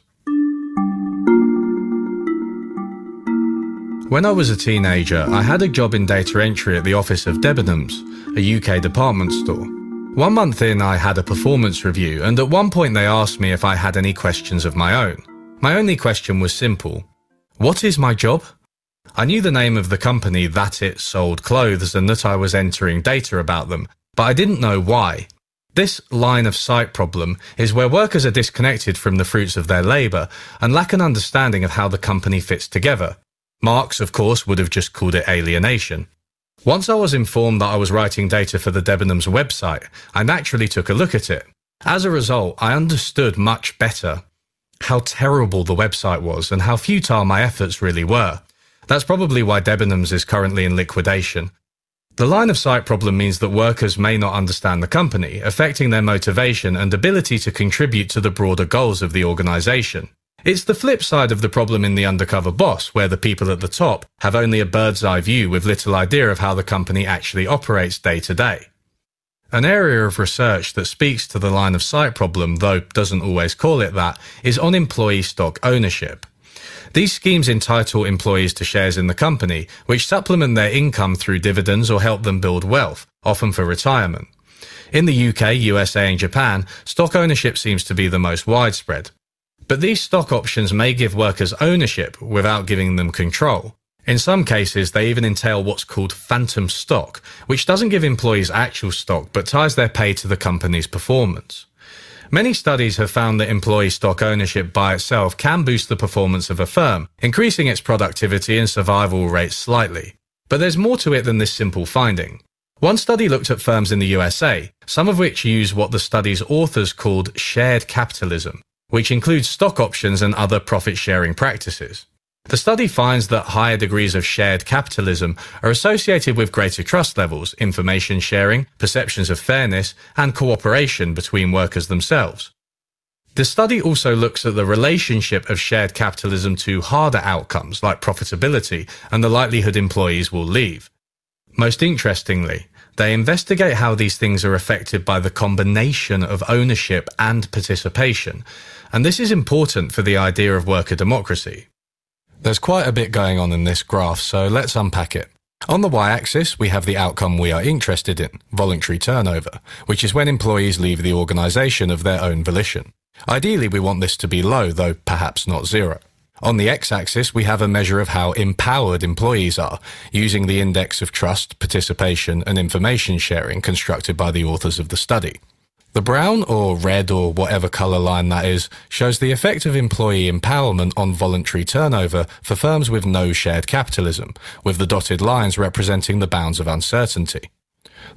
When I was a teenager, I had a job in data entry at the office of Debenhams, a UK department store. One month in, I had a performance review, and at one point they asked me if I had any questions of my own. My only question was simple. What is my job? I knew the name of the company that it sold clothes and that I was entering data about them, but I didn't know why. This line of sight problem is where workers are disconnected from the fruits of their labour and lack an understanding of how the company fits together. Marx, of course, would have just called it alienation. Once I was informed that I was writing data for the Debenhams website, I naturally took a look at it. As a result, I understood much better how terrible the website was and how futile my efforts really were. That's probably why Debenhams is currently in liquidation. The line of sight problem means that workers may not understand the company, affecting their motivation and ability to contribute to the broader goals of the organization. It's the flip side of the problem in the undercover boss, where the people at the top have only a bird's eye view with little idea of how the company actually operates day to day. An area of research that speaks to the line of sight problem, though doesn't always call it that, is on employee stock ownership. These schemes entitle employees to shares in the company, which supplement their income through dividends or help them build wealth, often for retirement. In the UK, USA, and Japan, stock ownership seems to be the most widespread. But these stock options may give workers ownership without giving them control. In some cases, they even entail what's called phantom stock, which doesn't give employees actual stock but ties their pay to the company's performance. Many studies have found that employee stock ownership by itself can boost the performance of a firm, increasing its productivity and survival rates slightly. But there's more to it than this simple finding. One study looked at firms in the USA, some of which use what the study's authors called shared capitalism, which includes stock options and other profit sharing practices. The study finds that higher degrees of shared capitalism are associated with greater trust levels, information sharing, perceptions of fairness, and cooperation between workers themselves. The study also looks at the relationship of shared capitalism to harder outcomes like profitability and the likelihood employees will leave. Most interestingly, they investigate how these things are affected by the combination of ownership and participation, and this is important for the idea of worker democracy. There's quite a bit going on in this graph, so let's unpack it. On the y-axis, we have the outcome we are interested in, voluntary turnover, which is when employees leave the organisation of their own volition. Ideally, we want this to be low, though perhaps not zero. On the x-axis, we have a measure of how empowered employees are, using the index of trust, participation, and information sharing constructed by the authors of the study. The brown or red or whatever colour line that is shows the effect of employee empowerment on voluntary turnover for firms with no shared capitalism, with the dotted lines representing the bounds of uncertainty.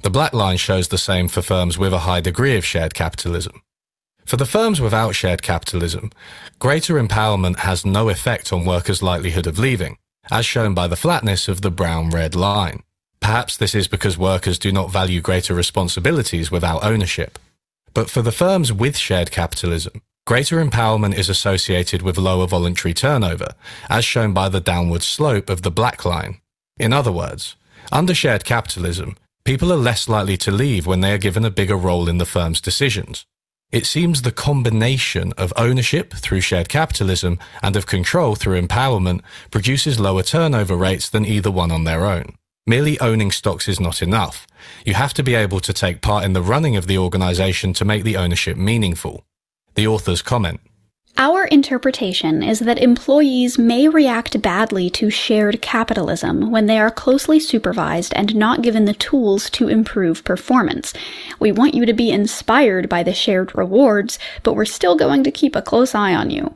The black line shows the same for firms with a high degree of shared capitalism. For the firms without shared capitalism, greater empowerment has no effect on workers' likelihood of leaving, as shown by the flatness of the brown-red line. Perhaps this is because workers do not value greater responsibilities without ownership. But for the firms with shared capitalism, greater empowerment is associated with lower voluntary turnover, as shown by the downward slope of the black line. In other words, under shared capitalism, people are less likely to leave when they are given a bigger role in the firm's decisions. It seems the combination of ownership through shared capitalism and of control through empowerment produces lower turnover rates than either one on their own. Merely owning stocks is not enough. You have to be able to take part in the running of the organization to make the ownership meaningful. The authors comment. Our interpretation is that employees may react badly to shared capitalism when they are closely supervised and not given the tools to improve performance. We want you to be inspired by the shared rewards, but we're still going to keep a close eye on you.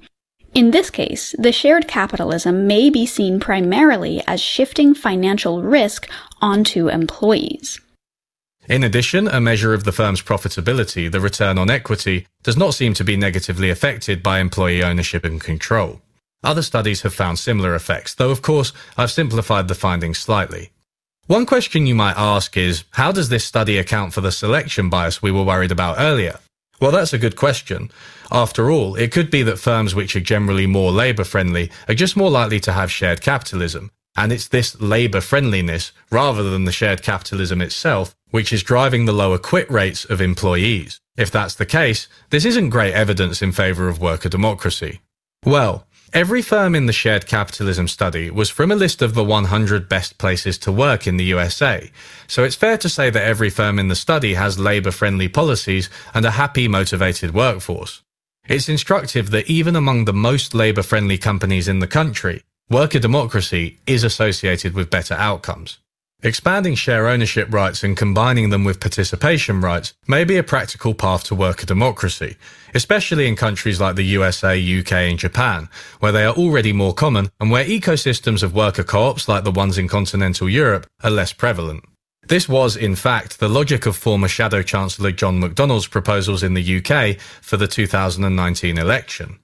In this case, the shared capitalism may be seen primarily as shifting financial risk onto employees. In addition, a measure of the firm's profitability, the return on equity, does not seem to be negatively affected by employee ownership and control. Other studies have found similar effects, though of course I've simplified the findings slightly. One question you might ask is, how does this study account for the selection bias we were worried about earlier? Well, that's a good question. After all, it could be that firms which are generally more labour friendly are just more likely to have shared capitalism. And it's this labour friendliness, rather than the shared capitalism itself, which is driving the lower quit rates of employees. If that's the case, this isn't great evidence in favour of worker democracy. Well, Every firm in the shared capitalism study was from a list of the 100 best places to work in the USA, so it's fair to say that every firm in the study has labour friendly policies and a happy, motivated workforce. It's instructive that even among the most labour friendly companies in the country, worker democracy is associated with better outcomes. Expanding share ownership rights and combining them with participation rights may be a practical path to worker democracy, especially in countries like the USA, UK, and Japan, where they are already more common and where ecosystems of worker co-ops like the ones in continental Europe are less prevalent. This was, in fact, the logic of former Shadow Chancellor John McDonnell's proposals in the UK for the 2019 election.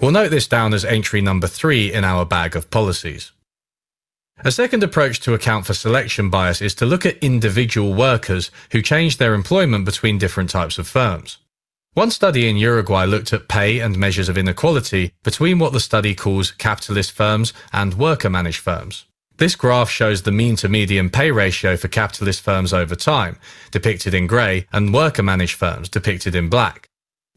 We'll note this down as entry number three in our bag of policies. A second approach to account for selection bias is to look at individual workers who change their employment between different types of firms. One study in Uruguay looked at pay and measures of inequality between what the study calls capitalist firms and worker managed firms. This graph shows the mean to median pay ratio for capitalist firms over time, depicted in grey, and worker managed firms, depicted in black.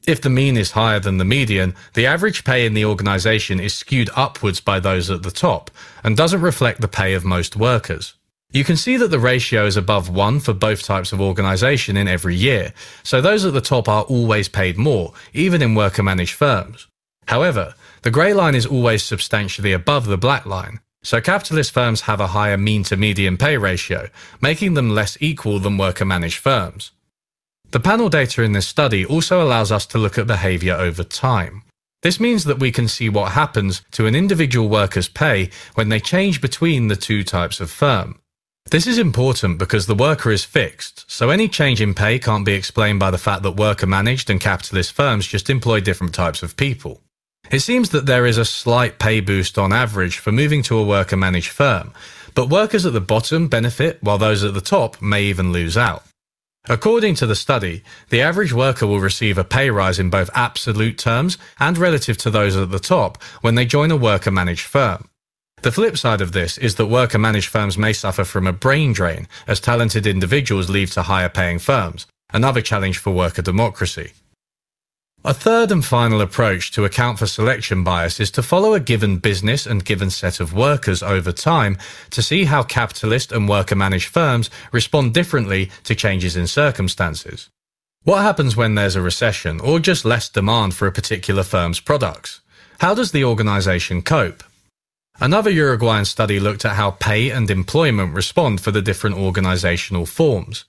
If the mean is higher than the median, the average pay in the organisation is skewed upwards by those at the top and doesn't reflect the pay of most workers. You can see that the ratio is above 1 for both types of organisation in every year, so those at the top are always paid more, even in worker managed firms. However, the grey line is always substantially above the black line, So capitalist firms have a higher mean to median pay ratio, making them less equal than worker managed firms. The panel data in this study also allows us to look at behavior over time. This means that we can see what happens to an individual worker's pay when they change between the two types of firm. This is important because the worker is fixed, so any change in pay can't be explained by the fact that worker managed and capitalist firms just employ different types of people. It seems that there is a slight pay boost on average for moving to a worker managed firm, but workers at the bottom benefit while those at the top may even lose out. According to the study, the average worker will receive a pay rise in both absolute terms and relative to those at the top when they join a worker managed firm. The flip side of this is that worker managed firms may suffer from a brain drain as talented individuals leave to higher paying firms, another challenge for worker democracy. A third and final approach to account for selection bias is to follow a given business and given set of workers over time to see how capitalist and worker managed firms respond differently to changes in circumstances. What happens when there's a recession or just less demand for a particular firm's products? How does the organization cope? Another Uruguayan study looked at how pay and employment respond for the different organizational forms.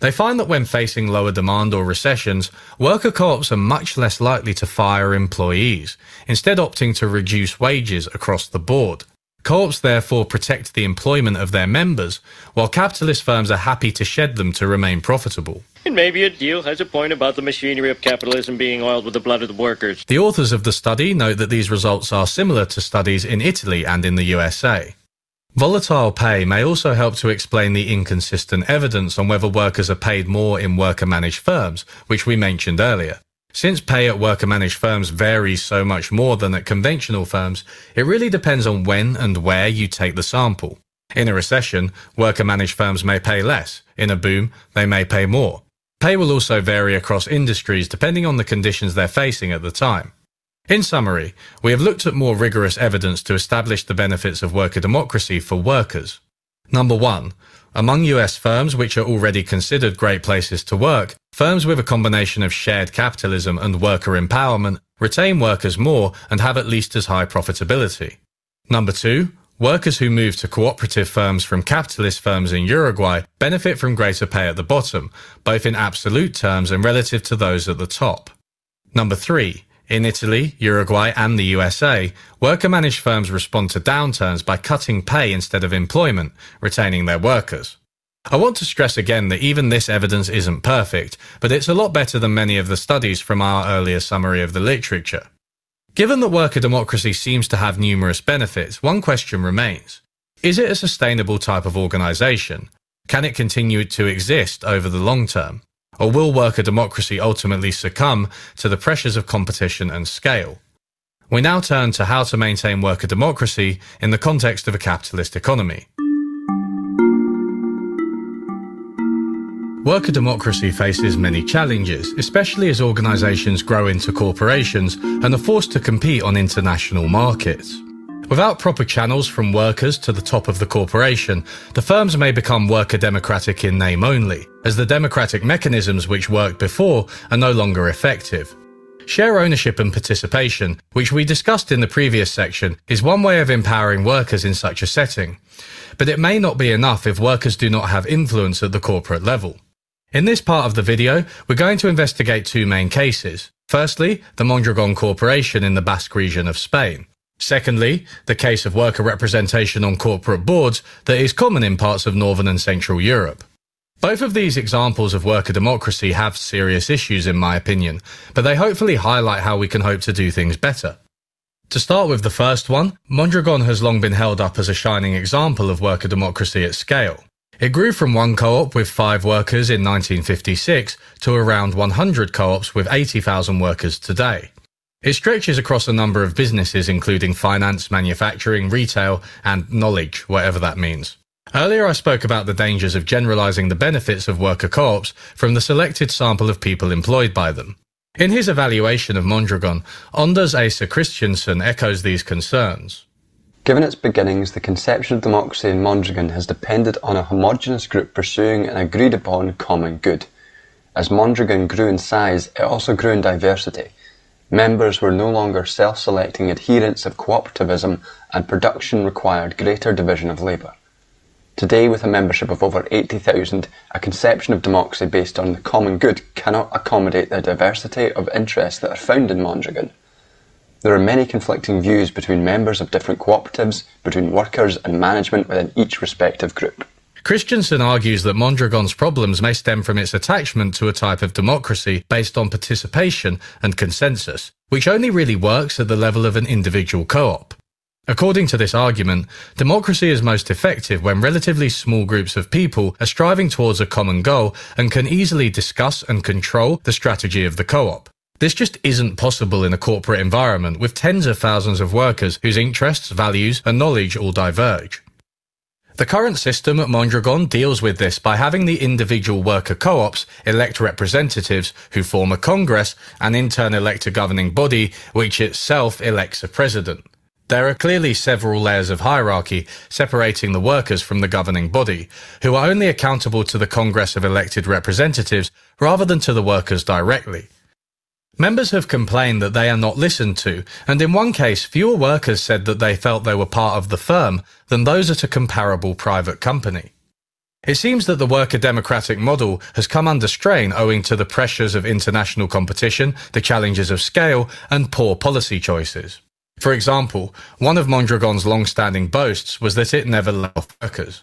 They find that when facing lower demand or recessions, worker co-ops are much less likely to fire employees, instead opting to reduce wages across the board. Co-ops therefore protect the employment of their members, while capitalist firms are happy to shed them to remain profitable. And maybe a deal has a point about the machinery of capitalism being oiled with the blood of the workers. The authors of the study note that these results are similar to studies in Italy and in the USA. Volatile pay may also help to explain the inconsistent evidence on whether workers are paid more in worker managed firms, which we mentioned earlier. Since pay at worker managed firms varies so much more than at conventional firms, it really depends on when and where you take the sample. In a recession, worker managed firms may pay less. In a boom, they may pay more. Pay will also vary across industries depending on the conditions they're facing at the time. In summary, we have looked at more rigorous evidence to establish the benefits of worker democracy for workers. Number one, among US firms which are already considered great places to work, firms with a combination of shared capitalism and worker empowerment retain workers more and have at least as high profitability. Number two, Workers who move to cooperative firms from capitalist firms in Uruguay benefit from greater pay at the bottom, both in absolute terms and relative to those at the top. Number three, in Italy, Uruguay, and the USA, worker managed firms respond to downturns by cutting pay instead of employment, retaining their workers. I want to stress again that even this evidence isn't perfect, but it's a lot better than many of the studies from our earlier summary of the literature. Given that worker democracy seems to have numerous benefits, one question remains. Is it a sustainable type of organisation? Can it continue to exist over the long term? Or will worker democracy ultimately succumb to the pressures of competition and scale? We now turn to how to maintain worker democracy in the context of a capitalist economy. Worker democracy faces many challenges, especially as organisations grow into corporations and are forced to compete on international markets. Without proper channels from workers to the top of the corporation, the firms may become worker democratic in name only, as the democratic mechanisms which worked before are no longer effective. Share ownership and participation, which we discussed in the previous section, is one way of empowering workers in such a setting. But it may not be enough if workers do not have influence at the corporate level. In this part of the video, we're going to investigate two main cases. Firstly, the Mondragon Corporation in the Basque region of Spain. Secondly, the case of worker representation on corporate boards that is common in parts of northern and central Europe. Both of these examples of worker democracy have serious issues in my opinion, but they hopefully highlight how we can hope to do things better. To start with the first one, Mondragon has long been held up as a shining example of worker democracy at scale. It grew from one co-op with five workers in 1956 to around 100 co-ops with 80,000 workers today. It stretches across a number of businesses including finance, manufacturing, retail, and knowledge, whatever that means. Earlier I spoke about the dangers of generalizing the benefits of worker co-ops from the selected sample of people employed by them. In his evaluation of Mondragon, Anders Asa Christiansen echoes these concerns. Given its beginnings, the conception of democracy in Mondragon has depended on a homogenous group pursuing an agreed upon common good. As Mondragon grew in size, it also grew in diversity. Members were no longer self-selecting adherents of cooperativism and production required greater division of labour. Today, with a membership of over 80,000, a conception of democracy based on the common good cannot accommodate the diversity of interests that are found in Mondragon. There are many conflicting views between members of different cooperatives, between workers and management within each respective group. Christiansen argues that Mondragon's problems may stem from its attachment to a type of democracy based on participation and consensus, which only really works at the level of an individual co-op. According to this argument, democracy is most effective when relatively small groups of people are striving towards a common goal and can easily discuss and control the strategy of the co-op. This just isn't possible in a corporate environment with tens of thousands of workers whose interests, values, and knowledge all diverge. The current system at Mondragon deals with this by having the individual worker co-ops elect representatives who form a congress and in turn elect a governing body which itself elects a president. There are clearly several layers of hierarchy separating the workers from the governing body, who are only accountable to the Congress of elected representatives rather than to the workers directly. Members have complained that they are not listened to, and in one case, fewer workers said that they felt they were part of the firm than those at a comparable private company. It seems that the worker democratic model has come under strain owing to the pressures of international competition, the challenges of scale, and poor policy choices. For example, one of Mondragon's long-standing boasts was that it never let off workers.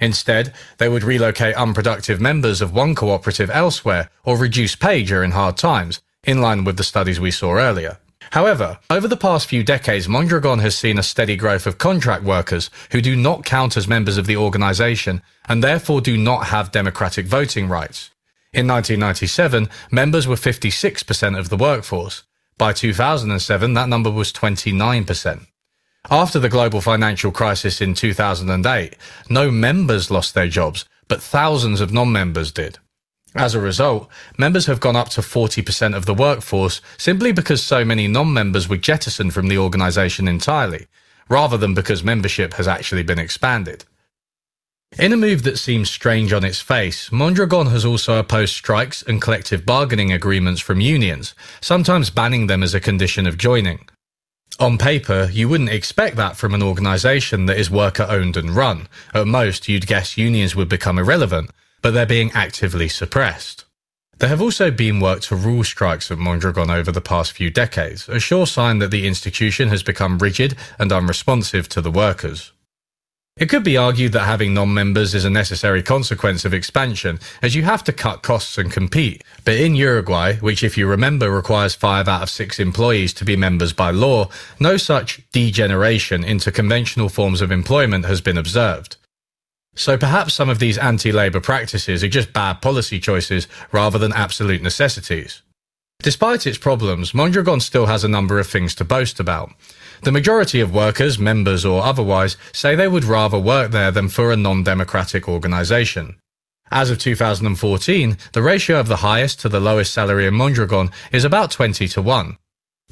Instead, they would relocate unproductive members of one cooperative elsewhere or reduce pay during hard times, in line with the studies we saw earlier. However, over the past few decades, Mondragon has seen a steady growth of contract workers who do not count as members of the organisation and therefore do not have democratic voting rights. In 1997, members were 56% of the workforce. By 2007, that number was 29%. After the global financial crisis in 2008, no members lost their jobs, but thousands of non-members did. As a result, members have gone up to 40% of the workforce simply because so many non-members were jettisoned from the organisation entirely, rather than because membership has actually been expanded. In a move that seems strange on its face, Mondragon has also opposed strikes and collective bargaining agreements from unions, sometimes banning them as a condition of joining. On paper, you wouldn't expect that from an organisation that is worker owned and run. At most, you'd guess unions would become irrelevant, but they're being actively suppressed. There have also been work to rule strikes at Mondragon over the past few decades, a sure sign that the institution has become rigid and unresponsive to the workers. It could be argued that having non-members is a necessary consequence of expansion, as you have to cut costs and compete. But in Uruguay, which if you remember requires five out of six employees to be members by law, no such degeneration into conventional forms of employment has been observed. So perhaps some of these anti-labour practices are just bad policy choices rather than absolute necessities. Despite its problems, Mondragon still has a number of things to boast about. The majority of workers, members or otherwise, say they would rather work there than for a non-democratic organisation. As of 2014, the ratio of the highest to the lowest salary in Mondragon is about 20 to 1.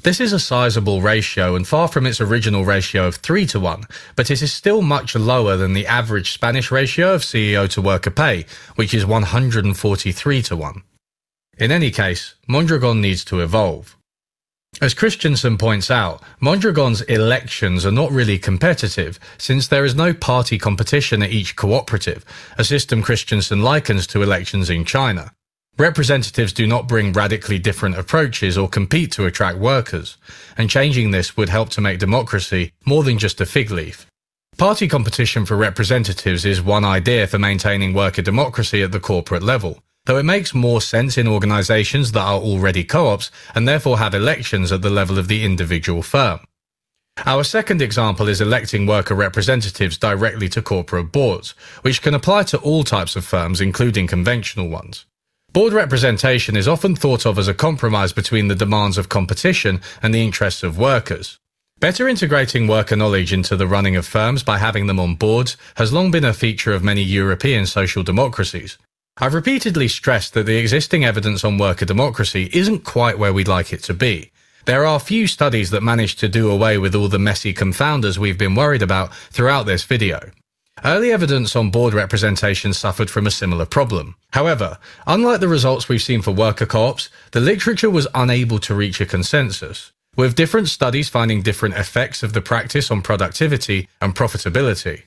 This is a sizable ratio and far from its original ratio of 3 to 1, but it is still much lower than the average Spanish ratio of CEO to worker pay, which is 143 to 1. In any case, Mondragon needs to evolve. As Christiansen points out, Mondragon's elections are not really competitive since there is no party competition at each cooperative, a system Christiansen likens to elections in China. Representatives do not bring radically different approaches or compete to attract workers, and changing this would help to make democracy more than just a fig leaf. Party competition for representatives is one idea for maintaining worker democracy at the corporate level, though it makes more sense in organisations that are already co-ops and therefore have elections at the level of the individual firm. Our second example is electing worker representatives directly to corporate boards, which can apply to all types of firms, including conventional ones. Board representation is often thought of as a compromise between the demands of competition and the interests of workers. Better integrating worker knowledge into the running of firms by having them on boards has long been a feature of many European social democracies. I've repeatedly stressed that the existing evidence on worker democracy isn't quite where we'd like it to be. There are few studies that manage to do away with all the messy confounders we've been worried about throughout this video. Early evidence on board representation suffered from a similar problem. However, unlike the results we've seen for worker co-ops, the literature was unable to reach a consensus, with different studies finding different effects of the practice on productivity and profitability.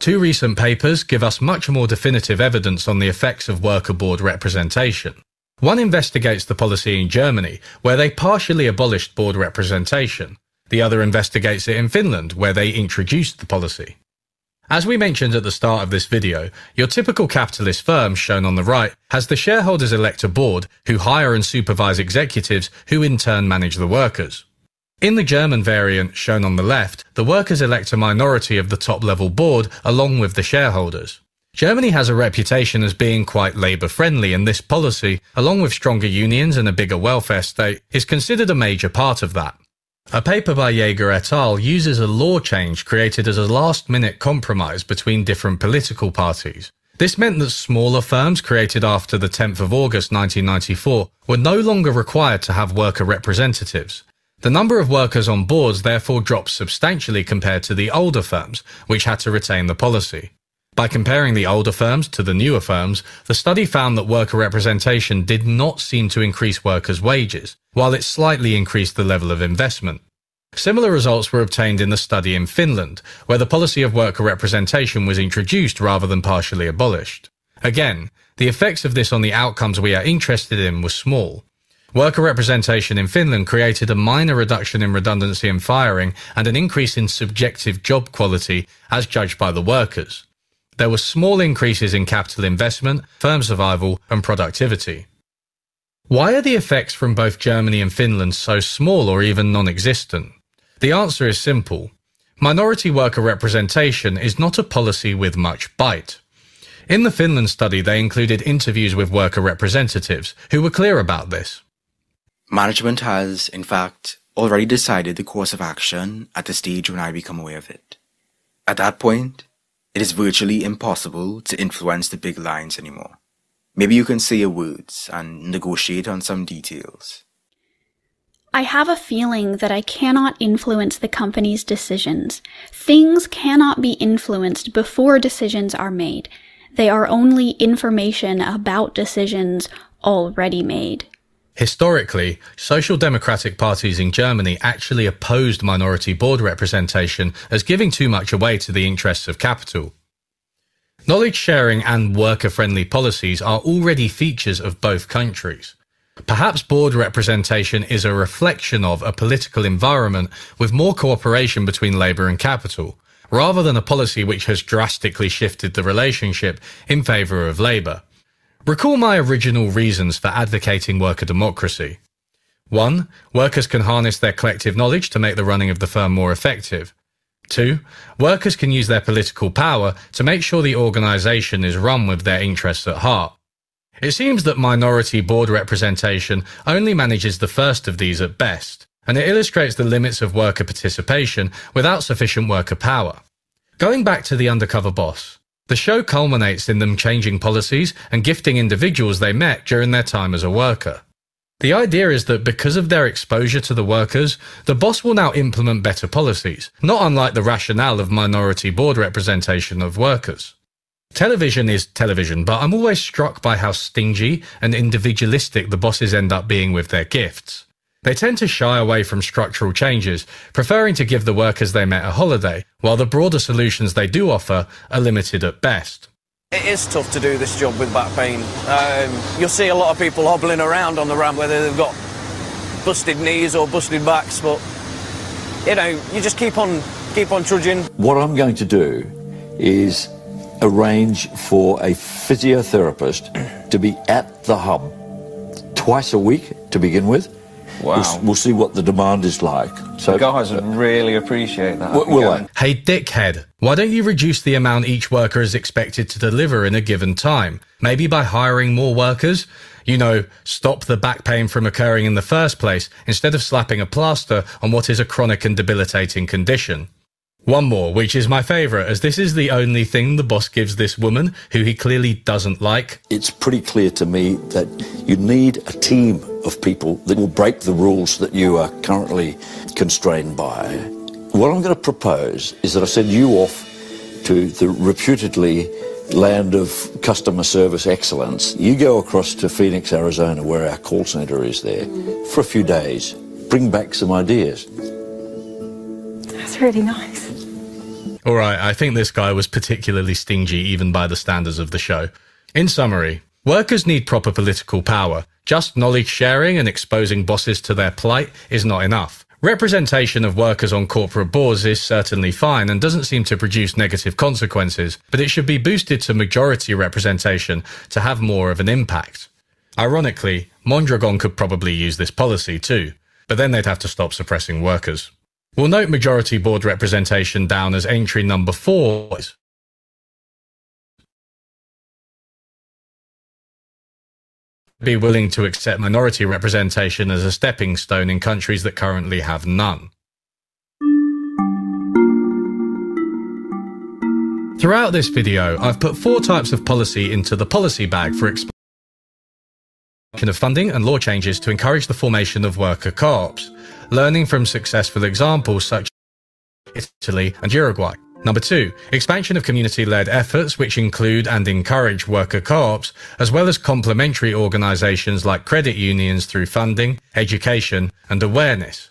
Two recent papers give us much more definitive evidence on the effects of worker board representation. One investigates the policy in Germany, where they partially abolished board representation. The other investigates it in Finland, where they introduced the policy. As we mentioned at the start of this video, your typical capitalist firm, shown on the right, has the shareholders elect a board who hire and supervise executives who in turn manage the workers. In the German variant, shown on the left, the workers elect a minority of the top level board along with the shareholders. Germany has a reputation as being quite labour friendly, and this policy, along with stronger unions and a bigger welfare state, is considered a major part of that. A paper by Jaeger et al. uses a law change created as a last minute compromise between different political parties. This meant that smaller firms created after the 10th of August 1994 were no longer required to have worker representatives. The number of workers on boards therefore dropped substantially compared to the older firms, which had to retain the policy. By comparing the older firms to the newer firms, the study found that worker representation did not seem to increase workers' wages, while it slightly increased the level of investment. Similar results were obtained in the study in Finland, where the policy of worker representation was introduced rather than partially abolished. Again, the effects of this on the outcomes we are interested in were small. Worker representation in Finland created a minor reduction in redundancy and firing and an increase in subjective job quality as judged by the workers. There were small increases in capital investment, firm survival, and productivity. Why are the effects from both Germany and Finland so small or even non existent? The answer is simple. Minority worker representation is not a policy with much bite. In the Finland study, they included interviews with worker representatives who were clear about this. Management has, in fact, already decided the course of action at the stage when I become aware of it. At that point, it is virtually impossible to influence the big lines anymore. Maybe you can say your words and negotiate on some details. I have a feeling that I cannot influence the company's decisions. Things cannot be influenced before decisions are made. They are only information about decisions already made. Historically, social democratic parties in Germany actually opposed minority board representation as giving too much away to the interests of capital. Knowledge sharing and worker friendly policies are already features of both countries. Perhaps board representation is a reflection of a political environment with more cooperation between labour and capital, rather than a policy which has drastically shifted the relationship in favour of labour. Recall my original reasons for advocating worker democracy. 1. Workers can harness their collective knowledge to make the running of the firm more effective. 2. Workers can use their political power to make sure the organisation is run with their interests at heart. It seems that minority board representation only manages the first of these at best, and it illustrates the limits of worker participation without sufficient worker power. Going back to the undercover boss, the show culminates in them changing policies and gifting individuals they met during their time as a worker. The idea is that because of their exposure to the workers, the boss will now implement better policies, not unlike the rationale of minority board representation of workers. Television is television, but I'm always struck by how stingy and individualistic the bosses end up being with their gifts. They tend to shy away from structural changes, preferring to give the workers they met a holiday, while the broader solutions they do offer are limited at best. It is tough to do this job with back pain. Um, you'll see a lot of people hobbling around on the ramp, whether they've got busted knees or busted backs, but you know, you just keep on keep on trudging. What I'm going to do is arrange for a physiotherapist to be at the hub twice a week to begin with Wow. We'll, we'll see what the demand is like. So the guys would really appreciate that. Will, will I? Hey, dickhead, why don't you reduce the amount each worker is expected to deliver in a given time? Maybe by hiring more workers? You know, stop the back pain from occurring in the first place instead of slapping a plaster on what is a chronic and debilitating condition. One more, which is my favourite, as this is the only thing the boss gives this woman, who he clearly doesn't like. It's pretty clear to me that you need a team of people that will break the rules that you are currently constrained by. What I'm going to propose is that I send you off to the reputedly land of customer service excellence. You go across to Phoenix, Arizona, where our call center is there, for a few days. Bring back some ideas. That's really nice. All right, I think this guy was particularly stingy even by the standards of the show. In summary, workers need proper political power. Just knowledge sharing and exposing bosses to their plight is not enough. Representation of workers on corporate boards is certainly fine and doesn't seem to produce negative consequences, but it should be boosted to majority representation to have more of an impact. Ironically, Mondragon could probably use this policy too, but then they'd have to stop suppressing workers. We'll note majority board representation down as entry number four. Be willing to accept minority representation as a stepping stone in countries that currently have none. Throughout this video, I've put four types of policy into the policy bag for expansion of funding and law changes to encourage the formation of worker co-ops, learning from successful examples such as Italy and Uruguay. Number two, expansion of community-led efforts which include and encourage worker co-ops, as well as complementary organizations like credit unions through funding, education, and awareness.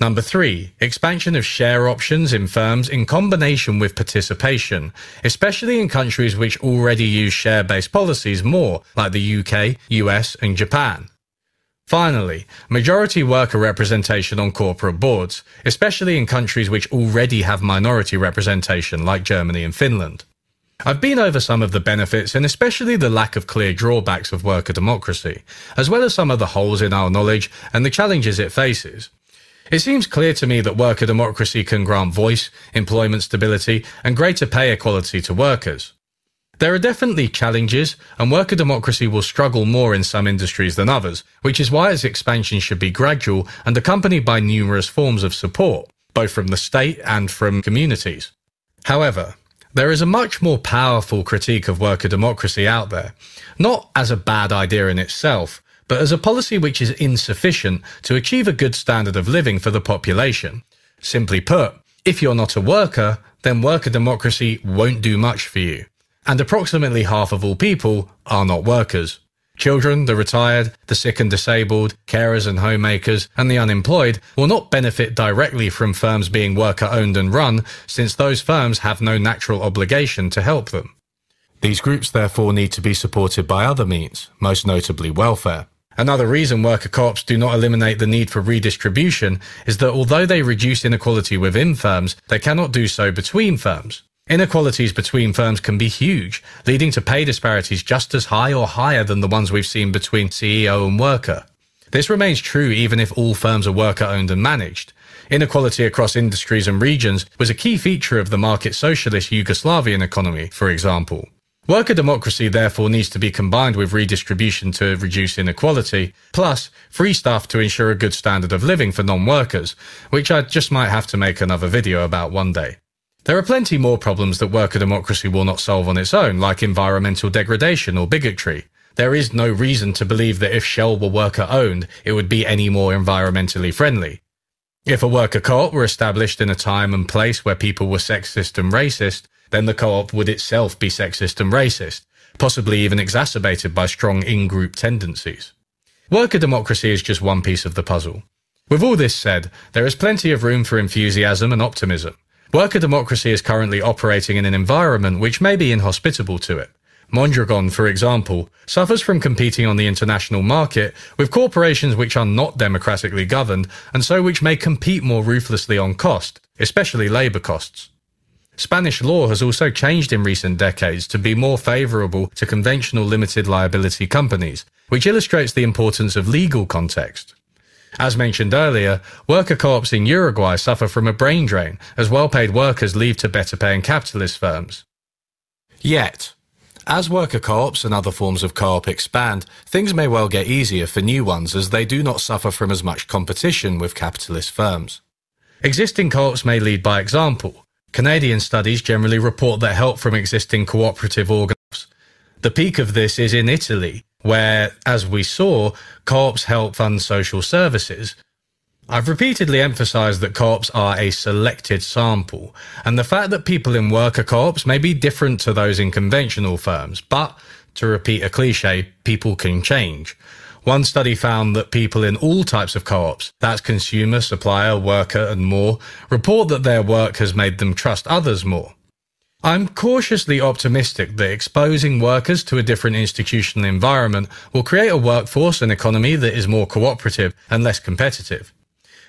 Number three, expansion of share options in firms in combination with participation, especially in countries which already use share-based policies more, like the UK, US, and Japan. Finally, majority worker representation on corporate boards, especially in countries which already have minority representation like Germany and Finland. I've been over some of the benefits and especially the lack of clear drawbacks of worker democracy, as well as some of the holes in our knowledge and the challenges it faces. It seems clear to me that worker democracy can grant voice, employment stability, and greater pay equality to workers. There are definitely challenges, and worker democracy will struggle more in some industries than others, which is why its expansion should be gradual and accompanied by numerous forms of support, both from the state and from communities. However, there is a much more powerful critique of worker democracy out there, not as a bad idea in itself, but as a policy which is insufficient to achieve a good standard of living for the population. Simply put, if you're not a worker, then worker democracy won't do much for you and approximately half of all people are not workers. Children, the retired, the sick and disabled, carers and homemakers, and the unemployed will not benefit directly from firms being worker owned and run, since those firms have no natural obligation to help them. These groups therefore need to be supported by other means, most notably welfare. Another reason worker co-ops do not eliminate the need for redistribution is that although they reduce inequality within firms, they cannot do so between firms. Inequalities between firms can be huge, leading to pay disparities just as high or higher than the ones we've seen between CEO and worker. This remains true even if all firms are worker owned and managed. Inequality across industries and regions was a key feature of the market socialist Yugoslavian economy, for example. Worker democracy therefore needs to be combined with redistribution to reduce inequality, plus free stuff to ensure a good standard of living for non-workers, which I just might have to make another video about one day. There are plenty more problems that worker democracy will not solve on its own, like environmental degradation or bigotry. There is no reason to believe that if Shell were worker owned, it would be any more environmentally friendly. If a worker co-op were established in a time and place where people were sexist and racist, then the co-op would itself be sexist and racist, possibly even exacerbated by strong in-group tendencies. Worker democracy is just one piece of the puzzle. With all this said, there is plenty of room for enthusiasm and optimism. Worker democracy is currently operating in an environment which may be inhospitable to it. Mondragon, for example, suffers from competing on the international market with corporations which are not democratically governed and so which may compete more ruthlessly on cost, especially labour costs. Spanish law has also changed in recent decades to be more favourable to conventional limited liability companies, which illustrates the importance of legal context. As mentioned earlier, worker co-ops in Uruguay suffer from a brain drain as well-paid workers leave to better paying capitalist firms. Yet, as worker co-ops and other forms of co-op expand, things may well get easier for new ones as they do not suffer from as much competition with capitalist firms. Existing co-ops may lead by example. Canadian studies generally report that help from existing cooperative organs. The peak of this is in Italy, where, as we saw, co-ops help fund social services. I've repeatedly emphasized that co-ops are a selected sample, and the fact that people in worker co-ops may be different to those in conventional firms, but to repeat a cliche, people can change. One study found that people in all types of co-ops, that's consumer, supplier, worker, and more, report that their work has made them trust others more. I'm cautiously optimistic that exposing workers to a different institutional environment will create a workforce and economy that is more cooperative and less competitive.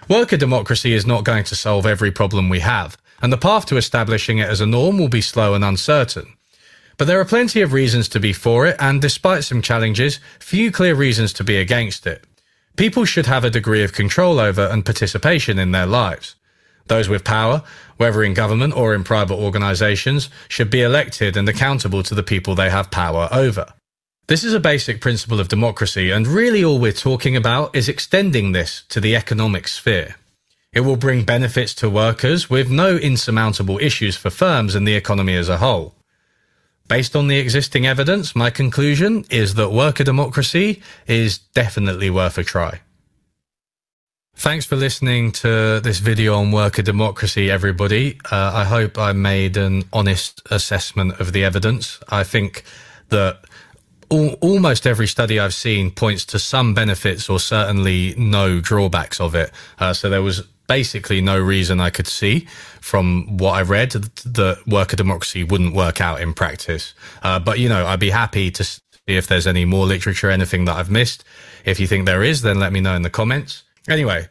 Worker democracy is not going to solve every problem we have, and the path to establishing it as a norm will be slow and uncertain. But there are plenty of reasons to be for it, and despite some challenges, few clear reasons to be against it. People should have a degree of control over and participation in their lives. Those with power, whether in government or in private organisations, should be elected and accountable to the people they have power over. This is a basic principle of democracy, and really all we're talking about is extending this to the economic sphere. It will bring benefits to workers with no insurmountable issues for firms and the economy as a whole. Based on the existing evidence, my conclusion is that worker democracy is definitely worth a try. Thanks for listening to this video on worker democracy, everybody. Uh, I hope I made an honest assessment of the evidence. I think that almost every study I've seen points to some benefits or certainly no drawbacks of it. Uh, so there was basically no reason I could see from what I read that worker democracy wouldn't work out in practice. Uh, but, you know, I'd be happy to see if there's any more literature, anything that I've missed. If you think there is, then let me know in the comments. Anyway,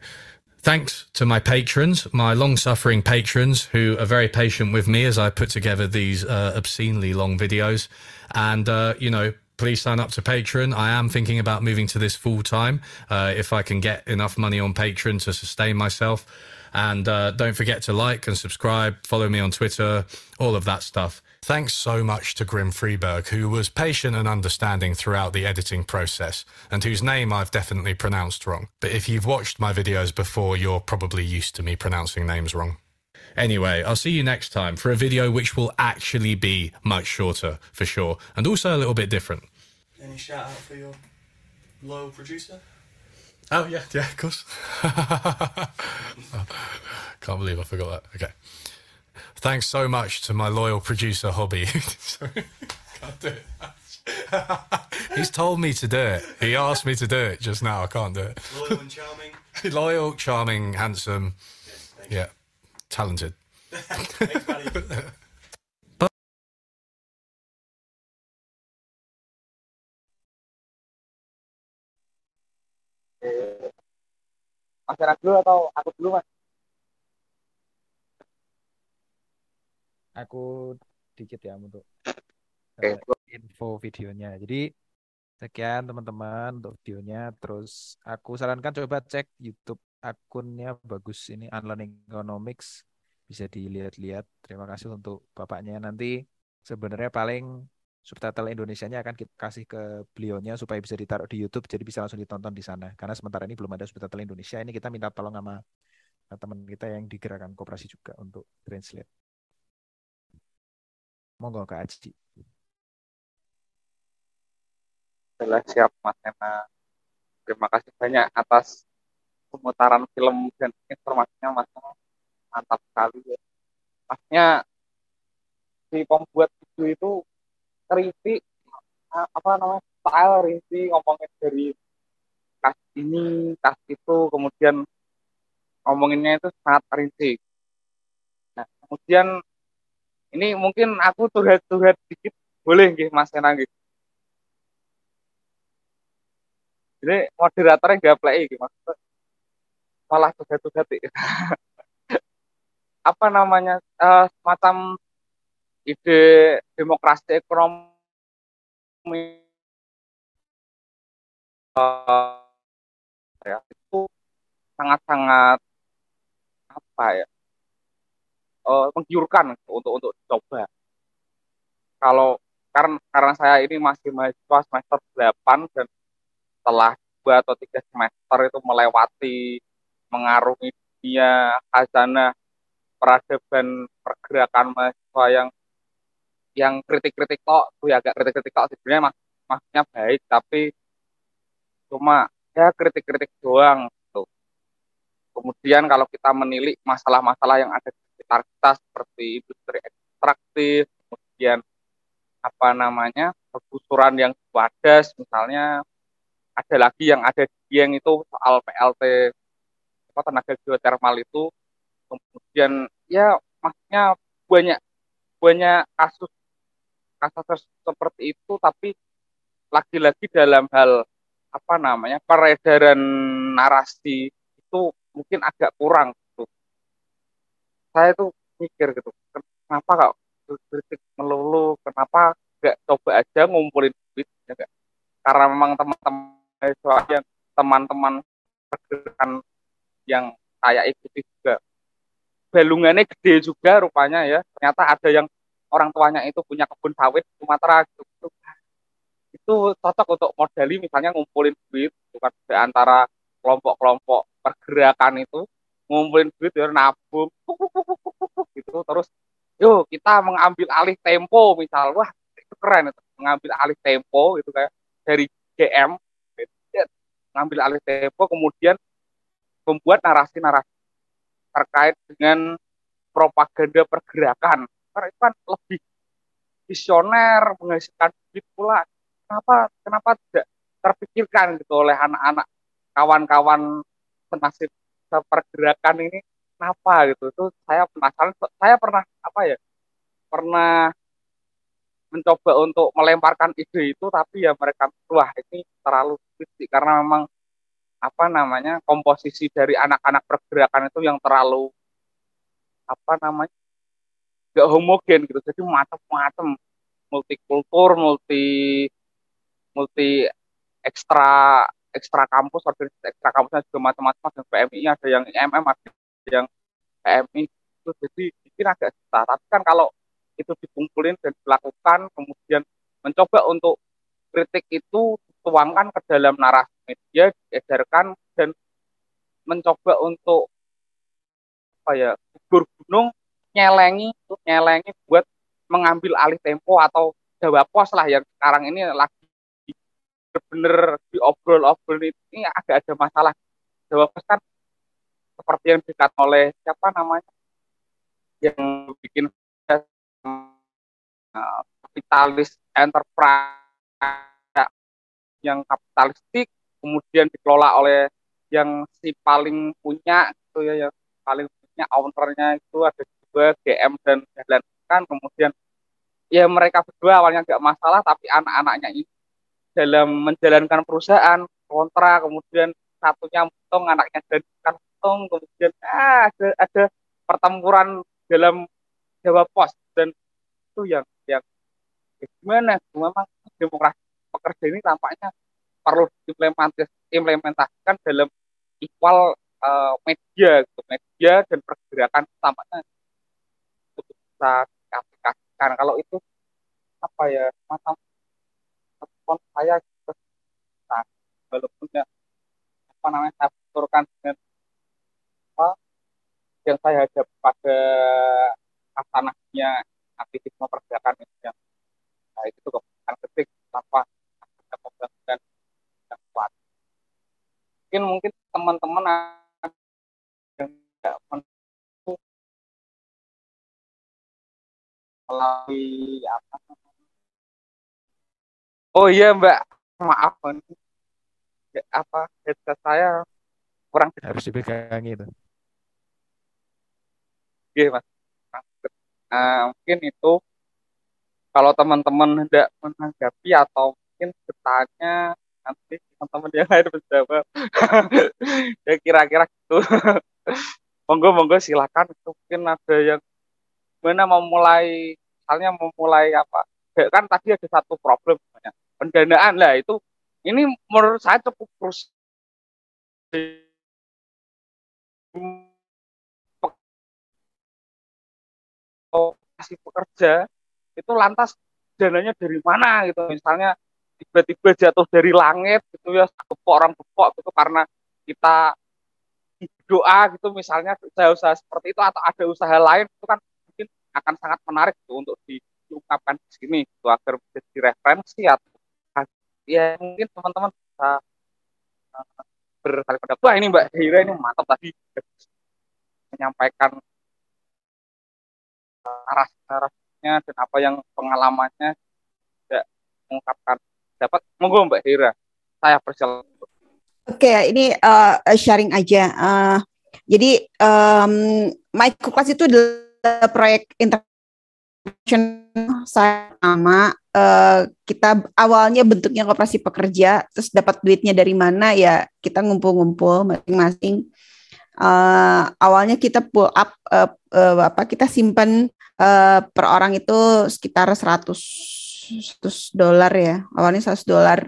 thanks to my patrons, my long suffering patrons who are very patient with me as I put together these uh, obscenely long videos. And, uh, you know, please sign up to Patreon. I am thinking about moving to this full time uh, if I can get enough money on Patreon to sustain myself. And uh, don't forget to like and subscribe, follow me on Twitter, all of that stuff. Thanks so much to Grim Freeberg, who was patient and understanding throughout the editing process, and whose name I've definitely pronounced wrong. But if you've watched my videos before, you're probably used to me pronouncing names wrong. Anyway, I'll see you next time for a video which will actually be much shorter, for sure, and also a little bit different. Any shout out for your loyal producer? Oh, yeah, yeah, of course. <laughs> Can't believe I forgot that. Okay. Thanks so much to my loyal producer, Hobby. <laughs> Can't do it. <laughs> He's told me to do it. He asked me to do it just now. I can't do it. Loyal and charming. <laughs> Loyal, charming, handsome. yeah, talented. Thanks, buddy. Mas dulu atau aku dulu Aku dikit ya untuk Oke, uh, info videonya. Jadi sekian teman-teman untuk videonya. Terus aku sarankan coba cek YouTube akunnya bagus ini Unlearning Economics bisa dilihat-lihat. Terima kasih untuk bapaknya. Nanti sebenarnya paling subtitle Indonesianya akan kita kasih ke beliaunya supaya bisa ditaruh di YouTube jadi bisa langsung ditonton di sana. Karena sementara ini belum ada subtitle Indonesia. Ini kita minta tolong sama teman kita yang digerakkan koperasi juga untuk translate. Monggo Kak Aji. Jelas siap Mas Ena. Terima kasih banyak atas pemutaran film dan informasinya Mas Ena. Mantap sekali ya. Masnya si pembuat video itu kritik apa namanya style rinci ngomongin dari kas ini kas itu kemudian ngomonginnya itu sangat rinci nah kemudian ini mungkin aku turhat-turhat dikit. Boleh nggih Mas Ena nggih. Jadi moderatornya play gitu mas. Malah turhat-turhat <laughs> apa namanya uh, semacam ide demokrasi ekonomi. Uh, ya itu sangat-sangat apa ya uh, menggiurkan untuk untuk coba. Kalau karena karena saya ini masih mahasiswa semester 8 dan setelah dua atau tiga semester itu melewati mengarungi dunia khazanah peradaban pergerakan mahasiswa yang yang kritik-kritik kok tuh ya agak kritik-kritik kok sebenarnya mak maksudnya baik tapi cuma ya kritik-kritik doang tuh Kemudian kalau kita menilik masalah-masalah yang ada di kita seperti industri ekstraktif, kemudian apa namanya penggusuran yang wadas misalnya ada lagi yang ada di Dieng itu soal PLT apa tenaga geotermal itu kemudian ya maksudnya banyak banyak kasus kasus seperti itu tapi lagi-lagi dalam hal apa namanya peredaran narasi itu mungkin agak kurang. Saya tuh mikir gitu, kenapa kok kritik melulu, kenapa nggak coba aja ngumpulin duit, ya gak? Karena memang teman-teman yang teman-teman pergerakan yang saya ikuti juga. Balungannya gede juga rupanya ya. Ternyata ada yang orang tuanya itu punya kebun sawit Sumatera gitu, gitu itu cocok untuk modali misalnya ngumpulin duit bukan antara kelompok-kelompok pergerakan itu ngumpulin duit ya nabung. Gitu. Terus yuk kita mengambil alih tempo misal. Wah itu keren itu. Mengambil alih tempo itu kayak dari GM mengambil alih tempo kemudian membuat narasi-narasi terkait dengan propaganda pergerakan. Karena itu kan lebih visioner menghasilkan duit pula. Kenapa kenapa tidak terpikirkan gitu oleh anak-anak kawan-kawan senasib pergerakan ini kenapa gitu. Itu saya penasaran saya pernah apa ya pernah mencoba untuk melemparkan ide itu tapi ya mereka wah ini terlalu kritik karena memang apa namanya komposisi dari anak-anak pergerakan itu yang terlalu apa namanya gak homogen gitu. Jadi macam-macam multikultur multi multi ekstra ekstra kampus organisasi ekstra kampusnya juga macam-macam ada PMI ada yang IMM ada yang PMI itu jadi mungkin agak susah. Tapi kan kalau itu dikumpulin dan dilakukan kemudian mencoba untuk kritik itu dituangkan ke dalam narasi media diedarkan dan mencoba untuk apa ya gugur gunung nyelengi nyelengi buat mengambil alih tempo atau Jawa Pos lah yang sekarang ini lagi benar-benar diobrol-obrol ini agak ada masalah. Jawa Pos kan seperti yang dikat oleh siapa namanya yang bikin kapitalis enterprise yang kapitalistik kemudian dikelola oleh yang si paling punya itu ya yang paling punya ownernya itu ada dua GM dan Dahlan kan kemudian ya mereka berdua awalnya nggak masalah tapi anak-anaknya ini dalam menjalankan perusahaan kontra kemudian satunya untung anaknya jadikan untung kemudian ah, ada ada pertempuran dalam Jawa Pos. Dan itu yang yang ya gimana? Memang demokrasi pekerja ini tampaknya perlu diimplementasikan dalam equal uh, media gitu. media dan pergerakan tampaknya untuk bisa diaplikasikan kalau itu apa ya macam respon saya nah, walaupun ya apa namanya saya benturkan dengan apa yang saya hadap pada kasanahnya aktivisme pergerakan yang nah, itu kebutuhan ketik tanpa ada pembangunan yang kuat. Mungkin mungkin teman-teman yang tidak melalui apa Oh iya Mbak, maaf ya, apa headset saya kurang harus dipegang itu. Oke mas. Nah, mungkin itu kalau teman-teman tidak menanggapi atau mungkin bertanya nanti teman-teman yang lain menjawab. <laughs> ya kira-kira gitu. <laughs> monggo monggo silakan itu mungkin ada yang mana mau mulai misalnya mau mulai apa kan tadi ada satu problem banyak pendanaan lah itu ini menurut saya cukup terus kasih pekerja itu lantas dananya dari mana gitu? Misalnya tiba-tiba jatuh dari langit gitu ya kepok orang kepok gitu karena kita doa gitu misalnya usaha-usaha seperti itu atau ada usaha lain itu kan mungkin akan sangat menarik gitu untuk diungkapkan di sini gitu agar menjadi referensi atau ya mungkin teman-teman bisa uh, bersaling pendapat. Wah ini Mbak Hira ini mantap tadi menyampaikan arah-arahnya dan apa yang pengalamannya tidak mengungkapkan dapat monggo Mbak Hira saya persilakan Oke, ini uh, sharing aja. Uh, jadi um, Microclass itu adalah proyek internasional sama. Uh, kita awalnya bentuknya kooperasi pekerja, terus dapat duitnya dari mana ya kita ngumpul-ngumpul masing-masing. Uh, awalnya kita pull up uh, uh, apa kita simpan uh, per orang itu sekitar 100 100 dolar ya. Awalnya 100 dolar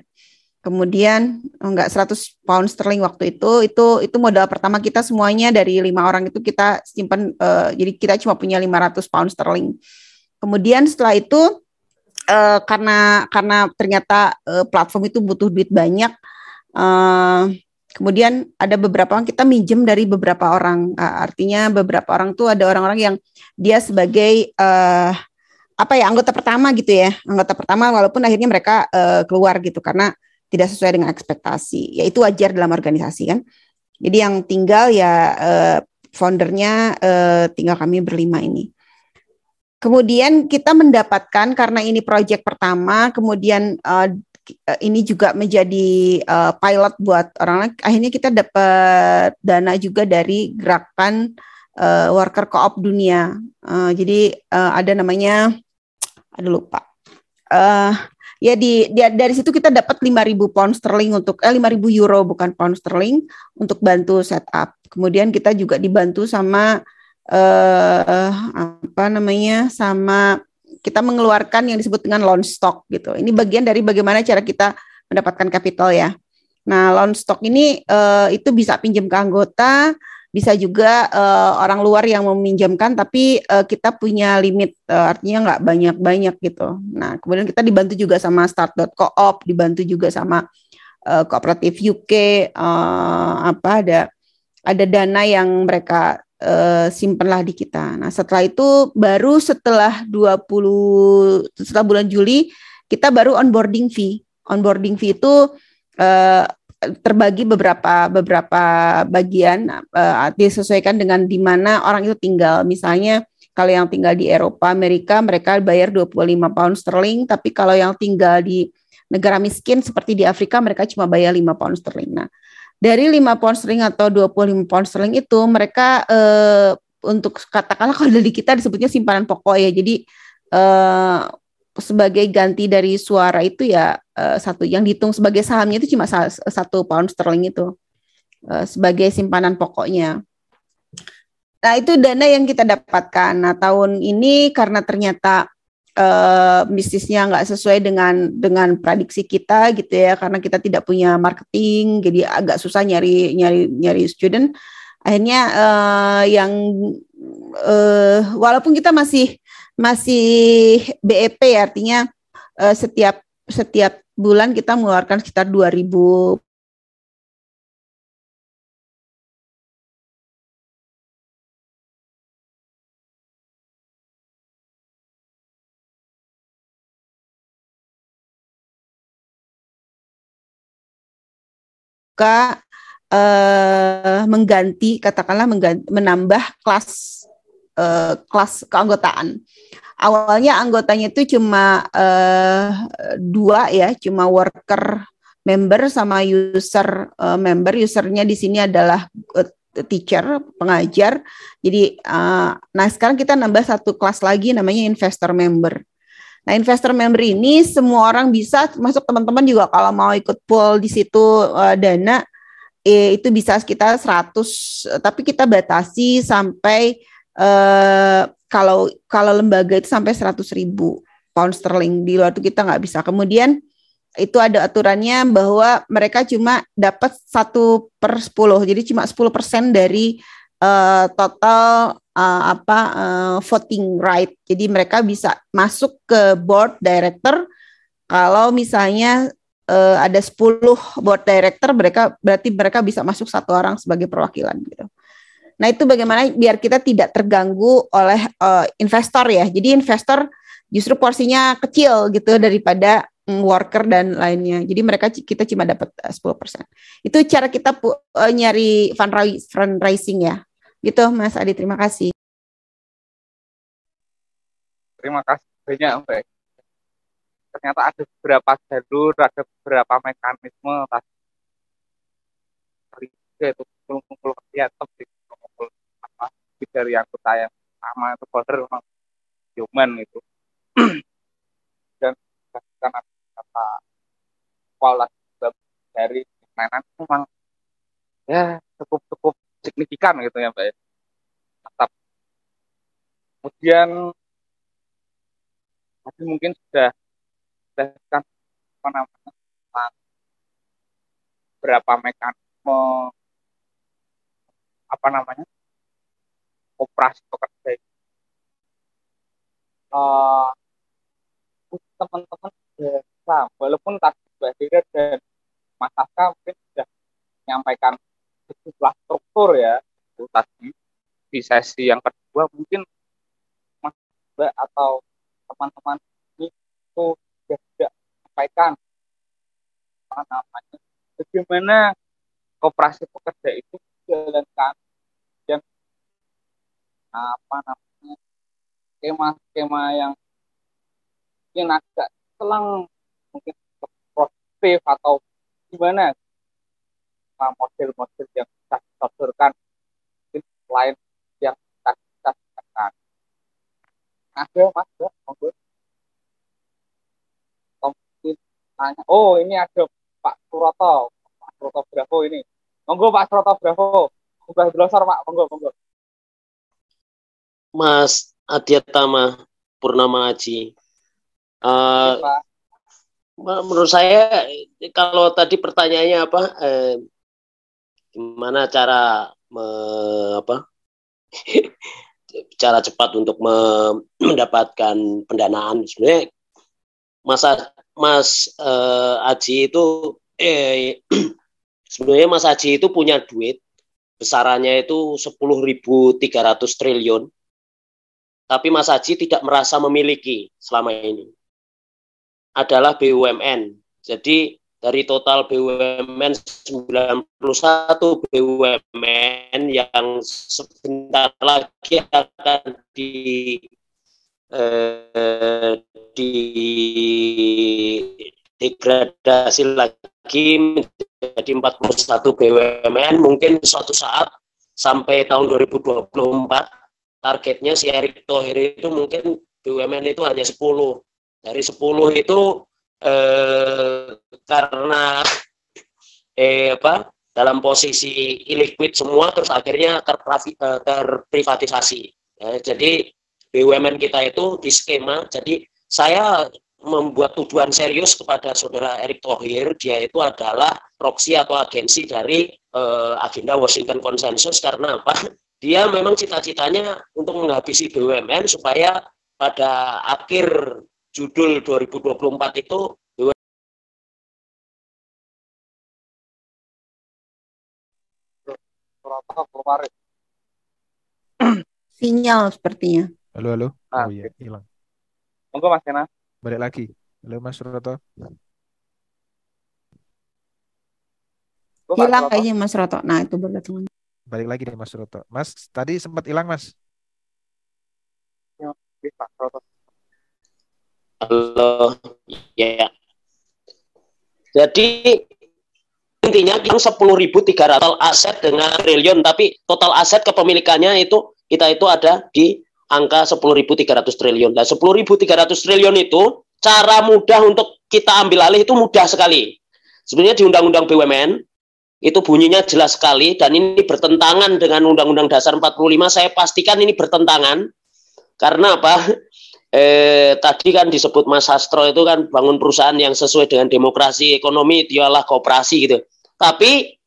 kemudian enggak 100 pound sterling waktu itu itu itu modal pertama kita semuanya dari lima orang itu kita simpan uh, jadi kita cuma punya 500 pound sterling kemudian setelah itu uh, karena karena ternyata uh, platform itu butuh duit banyak uh, kemudian ada beberapa orang kita minjem dari beberapa orang uh, artinya beberapa orang tuh ada orang-orang yang dia sebagai uh, apa ya anggota pertama gitu ya anggota pertama walaupun akhirnya mereka uh, keluar gitu karena tidak sesuai dengan ekspektasi. Ya itu wajar dalam organisasi kan. Jadi yang tinggal ya eh, foundernya eh, tinggal kami berlima ini. Kemudian kita mendapatkan karena ini proyek pertama, kemudian uh, ini juga menjadi uh, pilot buat orang lain. Akhirnya kita dapat dana juga dari gerakan uh, worker co-op dunia. Uh, jadi uh, ada namanya, aduh lupa. Uh, ya di, di dari situ kita dapat 5.000 pound sterling untuk eh 5.000 euro bukan pound sterling untuk bantu setup. Kemudian kita juga dibantu sama eh apa namanya sama kita mengeluarkan yang disebut dengan loan stock gitu. Ini bagian dari bagaimana cara kita mendapatkan capital ya. Nah, loan stock ini eh, itu bisa pinjam ke anggota, bisa juga uh, orang luar yang meminjamkan tapi uh, kita punya limit uh, artinya nggak banyak-banyak gitu. Nah kemudian kita dibantu juga sama Start.coop, dibantu juga sama uh, kooperatif UK, uh, apa ada ada dana yang mereka uh, simpenlah di kita. Nah setelah itu baru setelah 20 setelah bulan Juli kita baru onboarding fee. Onboarding fee itu uh, terbagi beberapa beberapa bagian uh, disesuaikan dengan di mana orang itu tinggal. Misalnya kalau yang tinggal di Eropa, Amerika mereka bayar 25 pound sterling, tapi kalau yang tinggal di negara miskin seperti di Afrika mereka cuma bayar 5 pound sterling. Nah, dari 5 pound sterling atau 25 pound sterling itu mereka uh, untuk katakanlah kalau dari kita disebutnya simpanan pokok ya. Jadi uh, sebagai ganti dari suara itu ya uh, satu yang dihitung sebagai sahamnya itu cuma satu pound sterling itu uh, sebagai simpanan pokoknya. Nah itu dana yang kita dapatkan. Nah tahun ini karena ternyata uh, bisnisnya nggak sesuai dengan dengan prediksi kita gitu ya karena kita tidak punya marketing jadi agak susah nyari nyari nyari student. Akhirnya uh, yang uh, walaupun kita masih masih BEP artinya uh, setiap setiap bulan kita mengeluarkan sekitar 2000 uh, mengganti katakanlah mengganti, menambah kelas uh, kelas keanggotaan. Awalnya anggotanya itu cuma uh, dua ya, cuma worker member sama user uh, member. Usernya di sini adalah uh, teacher, pengajar. Jadi, uh, nah sekarang kita nambah satu kelas lagi namanya investor member. Nah, investor member ini semua orang bisa, masuk teman-teman juga kalau mau ikut pool di situ uh, dana, eh, itu bisa sekitar 100, tapi kita batasi sampai uh, kalau kalau lembaga itu sampai 100 ribu pound sterling. Di luar itu kita nggak bisa. Kemudian itu ada aturannya bahwa mereka cuma dapat satu per 10, jadi cuma 10 persen dari uh, total uh, apa uh, voting right. Jadi mereka bisa masuk ke board director kalau misalnya uh, ada 10 board director mereka berarti mereka bisa masuk satu orang sebagai perwakilan gitu. Nah, itu bagaimana biar kita tidak terganggu oleh uh, investor ya. Jadi investor justru porsinya kecil gitu daripada mm, worker dan lainnya. Jadi mereka kita cuma dapat uh, 10%. Itu cara kita uh, nyari fundraising ya. Gitu Mas Adi, terima kasih. Terima kasih banyak Mbak. Ternyata ada beberapa jalur, ada beberapa mekanisme tadi. Itu kumpul-kumpul kegiatan, kumpul apa dari anggota yang sama itu founder memang human itu <clears throat> dan karena kata kualitas dari mainan memang ya cukup cukup signifikan gitu ya mbak ya Tetap. kemudian tadi mungkin sudah kan apa namanya berapa mekanisme apa namanya operasi pekerja itu uh, teman-teman bisa walaupun tadi Mbak Dira dan Mas Aska mungkin sudah menyampaikan sejumlah struktur ya itu tadi di sesi yang kedua mungkin Mas Mbak atau teman-teman ini itu sudah menyampaikan apa namanya bagaimana kooperasi pekerja itu dijalankan dan apa namanya skema-skema yang mungkin agak selang mungkin produktif atau gimana model-model yang bisa disodorkan mungkin lain yang bisa kita gunakan ada mas ya? Monggo. Mungkin tanya oh ini ada Pak Suroto. Pak Suroto Bravo ini. Monggo Pak Suroto Bravo. Mbah Blosor Pak. Monggo monggo. Mas Adiatama Purnama Aji. Uh, menurut saya kalau tadi pertanyaannya apa eh, gimana cara me, apa? <laughs> Cara cepat untuk me, mendapatkan pendanaan. Sebenarnya masa Mas eh, Aji itu eh, <clears throat> sebenarnya Mas Aji itu punya duit besarannya itu 10.300 triliun. Tapi Mas Haji tidak merasa memiliki selama ini. Adalah BUMN. Jadi dari total BUMN 91 BUMN yang sebentar lagi akan di eh, di degradasi lagi menjadi 41 BUMN mungkin suatu saat sampai tahun 2024 targetnya si Erick Thohir itu mungkin BUMN itu hanya 10. Dari 10 itu eh, karena eh, apa dalam posisi illiquid semua terus akhirnya eh, terprivatisasi. Ya, jadi BUMN kita itu di skema. Jadi saya membuat tujuan serius kepada saudara Erick Thohir, dia itu adalah proksi atau agensi dari eh, agenda Washington Consensus karena apa? dia memang cita-citanya untuk menghabisi BUMN supaya pada akhir judul 2024 itu sinyal sepertinya. Halo, halo. Ah, oh iya, hilang. Monggo Mas Kena. Balik lagi. Halo Mas Roto. Hilang kayaknya Mas Roto. Nah, itu baru datang balik lagi nih Mas Roto. Mas tadi sempat hilang Mas. Halo, ya. Jadi intinya yang 10.300 aset dengan triliun, tapi total aset kepemilikannya itu kita itu ada di angka 10.300 triliun. Dan 10.300 triliun itu cara mudah untuk kita ambil alih itu mudah sekali. Sebenarnya di Undang-Undang BUMN itu bunyinya jelas sekali dan ini bertentangan dengan Undang-Undang Dasar 45. Saya pastikan ini bertentangan karena apa? Eh, tadi kan disebut Mas Sastro itu kan bangun perusahaan yang sesuai dengan demokrasi ekonomi, dialah kooperasi gitu. Tapi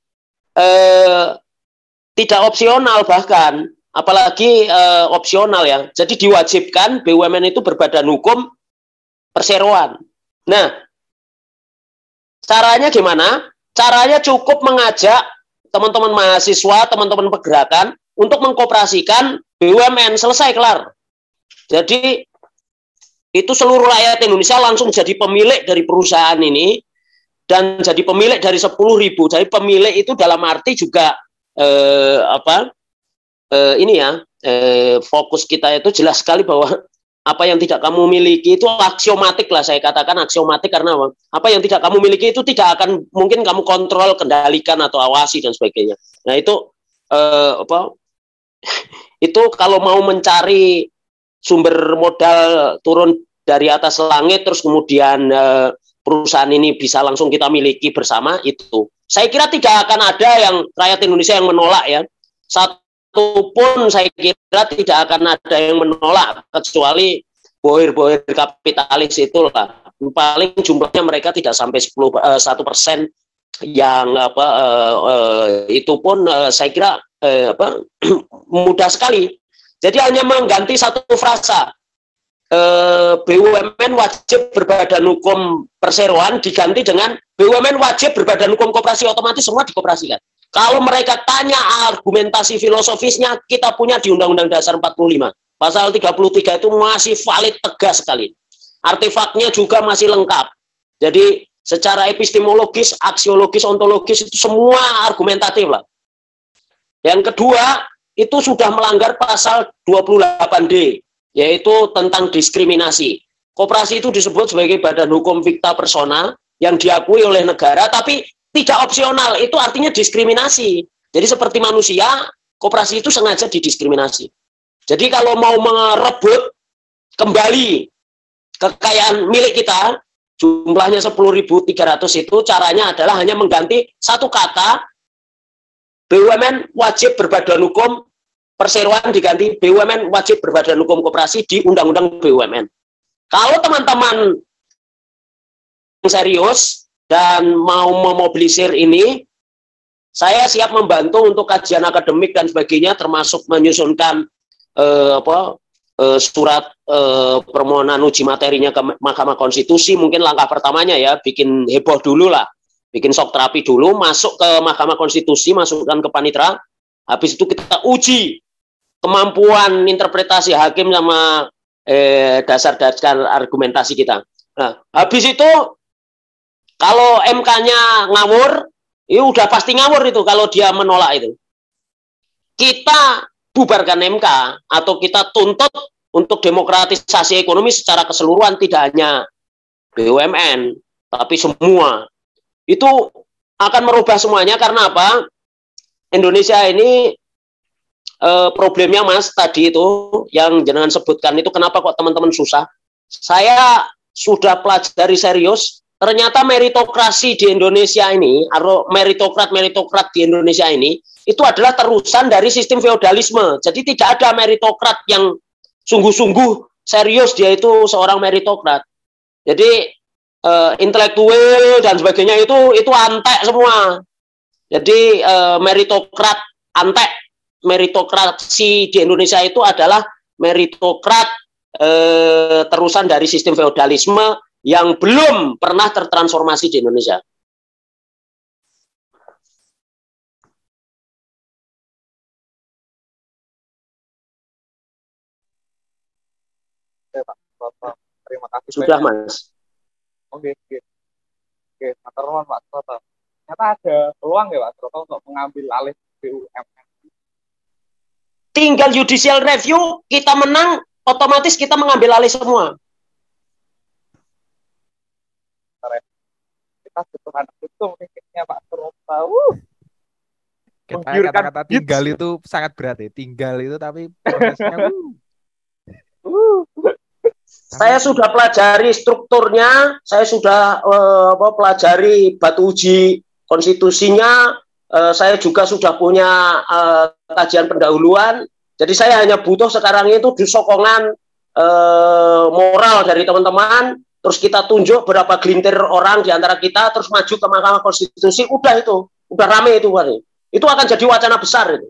eh, tidak opsional bahkan, apalagi eh, opsional ya. Jadi diwajibkan BUMN itu berbadan hukum perseroan. Nah, caranya gimana? Caranya cukup mengajak teman-teman mahasiswa, teman-teman pergerakan untuk mengkoperasikan BUMN selesai kelar. Jadi itu seluruh rakyat Indonesia langsung jadi pemilik dari perusahaan ini dan jadi pemilik dari 10 ribu. Jadi pemilik itu dalam arti juga eh, apa eh, ini ya eh, fokus kita itu jelas sekali bahwa apa yang tidak kamu miliki itu aksiomatik lah saya katakan aksiomatik karena apa? apa yang tidak kamu miliki itu tidak akan mungkin kamu kontrol kendalikan atau awasi dan sebagainya. Nah itu eh, apa <laughs> itu kalau mau mencari sumber modal turun dari atas langit terus kemudian eh, perusahaan ini bisa langsung kita miliki bersama itu. Saya kira tidak akan ada yang rakyat Indonesia yang menolak ya. Satu pun saya kira tidak akan ada yang menolak kecuali bohir-bohir kapitalis itulah. Paling jumlahnya mereka tidak sampai 10 eh, satu persen yang apa eh, itu pun saya kira apa <clears throat> mudah sekali jadi hanya mengganti satu frasa. Eh, BUMN wajib berbadan hukum perseroan diganti dengan BUMN wajib berbadan hukum koperasi otomatis semua dikoperasikan. Kalau mereka tanya argumentasi filosofisnya, kita punya di Undang-Undang Dasar 45. Pasal 33 itu masih valid tegas sekali. Artefaknya juga masih lengkap. Jadi secara epistemologis, aksiologis, ontologis itu semua argumentatif lah. Yang kedua, itu sudah melanggar pasal 28D, yaitu tentang diskriminasi. Koperasi itu disebut sebagai badan hukum fikta persona yang diakui oleh negara, tapi tidak opsional. Itu artinya diskriminasi. Jadi seperti manusia, koperasi itu sengaja didiskriminasi. Jadi kalau mau merebut kembali kekayaan milik kita, jumlahnya 10.300 itu caranya adalah hanya mengganti satu kata BUMN wajib berbadan hukum perseroan diganti BUMN wajib berbadan hukum koperasi di Undang-Undang BUMN. Kalau teman-teman serius dan mau memobilisir ini, saya siap membantu untuk kajian akademik dan sebagainya, termasuk menyusunkan eh, apa, eh, surat eh, permohonan uji materinya ke Mahkamah Konstitusi. Mungkin langkah pertamanya ya, bikin heboh dulu lah bikin shock terapi dulu, masuk ke Mahkamah Konstitusi, masukkan ke panitra, habis itu kita uji kemampuan interpretasi hakim sama eh, dasar-dasar argumentasi kita. Nah, habis itu kalau MK-nya ngawur, itu udah pasti ngawur itu kalau dia menolak itu. Kita bubarkan MK atau kita tuntut untuk demokratisasi ekonomi secara keseluruhan tidak hanya BUMN tapi semua itu akan merubah semuanya karena apa? Indonesia ini eh, problemnya Mas tadi itu yang jenengan sebutkan itu kenapa kok teman-teman susah? Saya sudah pelajari serius ternyata meritokrasi di Indonesia ini atau meritokrat-meritokrat di Indonesia ini itu adalah terusan dari sistem feodalisme. Jadi tidak ada meritokrat yang sungguh-sungguh serius dia itu seorang meritokrat. Jadi uh, intelektual dan sebagainya itu itu antek semua. Jadi uh, meritokrat antek meritokrasi di Indonesia itu adalah meritokrat uh, terusan dari sistem feodalisme yang belum pernah tertransformasi di Indonesia. Terima kasih. Sudah, Mas. Oke, oke. Oke, matur nuwun Pak Troto. Ternyata ada peluang ya Pak Troto untuk mengambil alih BUMN. Tinggal judicial review, kita menang, otomatis kita mengambil alih semua. Kita butuh anak itu mikirnya Pak Troto. Kita kata-kata tinggal itu sangat berat ya. Tinggal itu tapi prosesnya <laughs> uh. Saya sudah pelajari strukturnya, saya sudah apa, pelajari batu uji konstitusinya, uh, saya juga sudah punya uh, kajian pendahuluan. Jadi saya hanya butuh sekarang itu disokongan uh, moral dari teman-teman, terus kita tunjuk berapa gelintir orang di antara kita, terus maju ke Mahkamah Konstitusi, udah itu, udah rame itu, itu akan jadi wacana besar itu.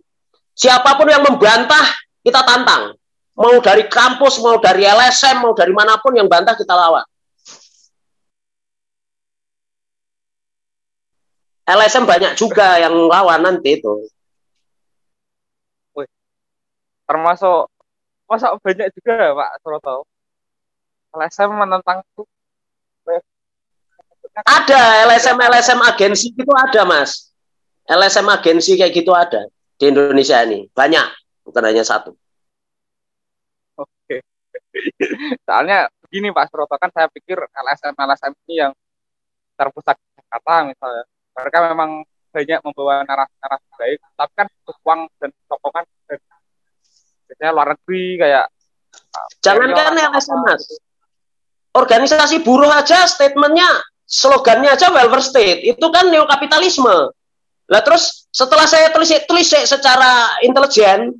Siapa pun yang membantah, kita tantang mau dari kampus, mau dari LSM, mau dari mana pun yang bantah kita lawan. LSM banyak juga yang lawan nanti itu. Wih, termasuk masa banyak juga Pak Suroto. LSM menentang itu Ada LSM LSM agensi itu ada mas. LSM agensi kayak gitu ada di Indonesia ini banyak bukan hanya satu. Soalnya begini Pak Suroto kan saya pikir LSM LSM ini yang terpusat di Jakarta misalnya. Mereka memang banyak membawa narasi-narasi baik, tapi kan uang dan sokongan biasanya luar negeri kayak Jangankan Senior atau LSM mas, organisasi buruh aja statementnya, slogannya aja welfare state itu kan neokapitalisme. Lah terus setelah saya tulis tulis secara intelijen,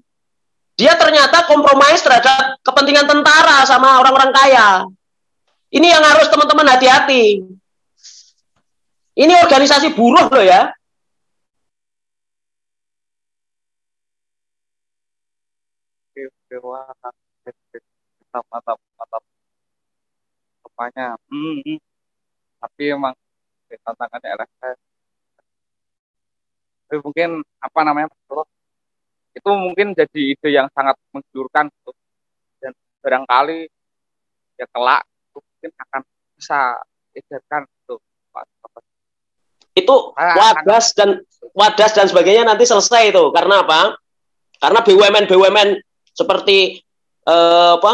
dia ternyata kompromis terhadap kepentingan tentara sama orang-orang kaya. Ini yang harus teman-teman hati-hati. Ini organisasi buruh loh ya. Mantap. Rupanya. Hmm. Tapi emang tantangannya LSM. Tapi mungkin apa namanya itu mungkin jadi ide yang sangat menggiurkan gitu. dan barangkali ya kelak itu mungkin akan bisa edarkan gitu. Itu wadas dan wadas dan sebagainya nanti selesai itu. Karena apa? Karena BUMN BUMN seperti eh, apa?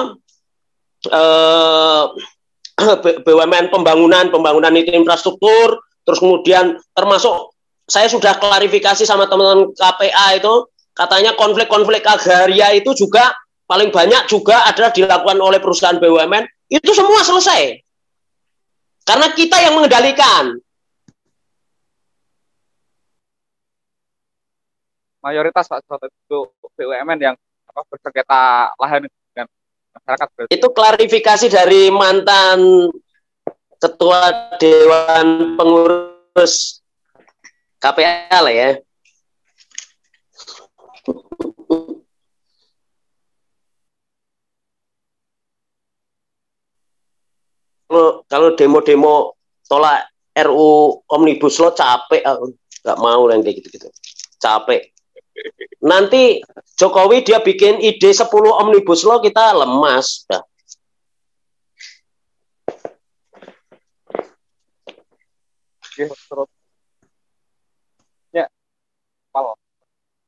Eh, <clears throat> BUMN pembangunan pembangunan itu infrastruktur terus kemudian termasuk saya sudah klarifikasi sama teman-teman KPA itu katanya konflik-konflik agraria itu juga paling banyak juga adalah dilakukan oleh perusahaan BUMN itu semua selesai karena kita yang mengendalikan mayoritas Pak itu BUMN yang apa, bersengketa lahan dengan masyarakat berarti. itu klarifikasi dari mantan ketua dewan pengurus KPA lah ya. Kalau kalau demo-demo tolak RU Omnibus Law capek aku. nggak mau yang kayak gitu-gitu. Capek. Nanti Jokowi dia bikin ide 10 Omnibus Law kita lemas. Dah. Ya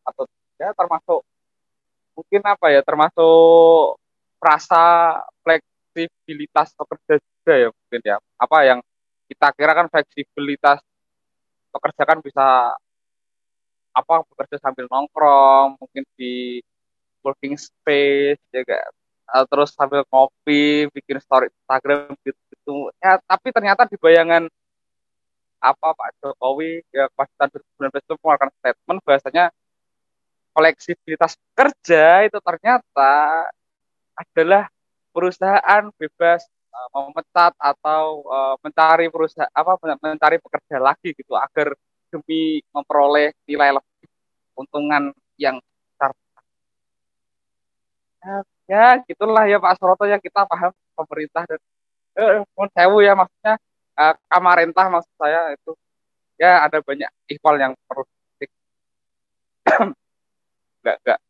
atau ya termasuk mungkin apa ya termasuk rasa fleksibilitas pekerja juga ya mungkin ya. Apa yang kita kira kan fleksibilitas pekerja kan bisa apa bekerja sambil nongkrong mungkin di working space ya kan Eh, terus sambil ngopi bikin story Instagram gitu, gitu ya tapi ternyata di bayangan apa Pak Jokowi ya pas tahun 2019 itu mengeluarkan statement bahasanya fleksibilitas kerja itu ternyata adalah perusahaan bebas uh, memecat atau uh, mencari perusahaan apa mencari pekerja lagi gitu agar demi memperoleh nilai lebih keuntungan yang besar. Ya, ya gitulah ya Pak Suroto ya kita paham pemerintah dan eh, sewu ya maksudnya uh, kamarintah maksud saya itu ya ada banyak ihwal yang perlu <clears throat> nggak nggak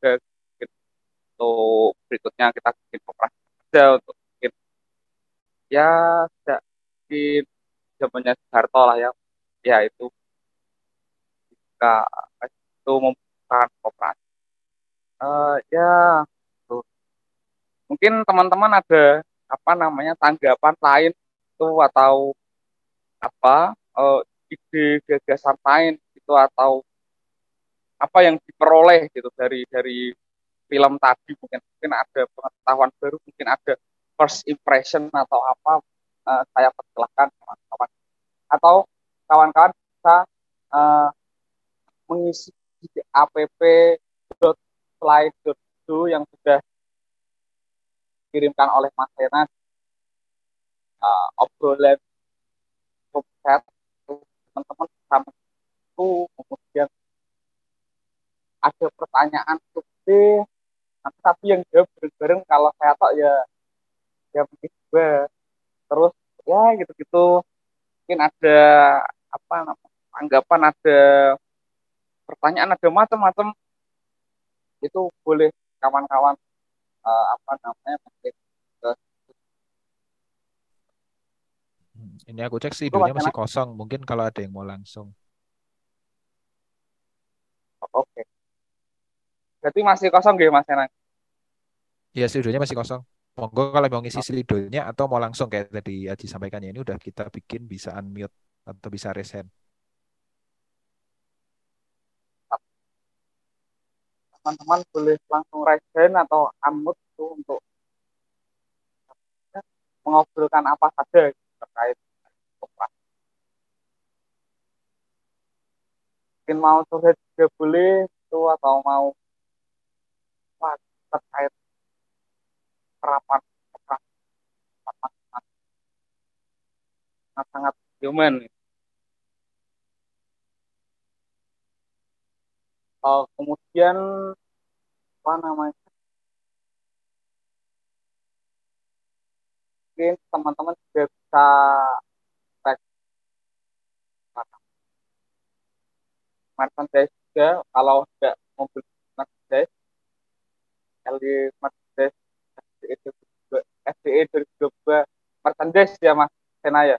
nggak untuk berikutnya kita bikin operasi kerja untuk bikin ya tidak bikin zamannya Soeharto lah ya ya itu jika itu membutuhkan operasi uh, ya tuh. mungkin teman-teman ada apa namanya tanggapan lain itu atau apa uh, ide gagasan lain itu atau apa yang diperoleh gitu dari dari film tadi mungkin mungkin ada pengetahuan baru mungkin ada first impression atau apa uh, saya persilahkan kawan-kawan. Atau kawan-kawan bisa uh, mengisi di app.slide.do yang sudah dikirimkan oleh Mas Hena uh, obrolan chat teman-teman itu kemudian ada pertanyaan untuk tapi yang jawab bareng-bareng kalau saya tak ya ya mungkin gue terus ya gitu-gitu. Mungkin ada apa anggapan ada pertanyaan ada macam-macam. Itu boleh kawan-kawan uh, apa namanya mungkin hmm, ini aku cek sih videonya masih kosong. Mungkin kalau ada yang mau langsung. Oh, oke. okay. Berarti masih kosong gitu Mas Enang. Ya, studionya masih kosong. Monggo kalau mau ngisi slidonya atau mau langsung kayak tadi Aji sampaikan ya ini udah kita bikin bisa unmute atau bisa raise hand. Teman-teman boleh langsung raise hand atau unmute itu untuk mengobrolkan apa saja terkait koperasi. Mungkin mau curhat juga boleh itu atau mau terkait perapan koperasi sangat sangat human. Uh, kemudian apa namanya? Mungkin teman-teman juga bisa merchandise juga kalau tidak mau beli merchandise Merchandise SDE 2022 SDE 2022 merchandise ya Mas Sena ya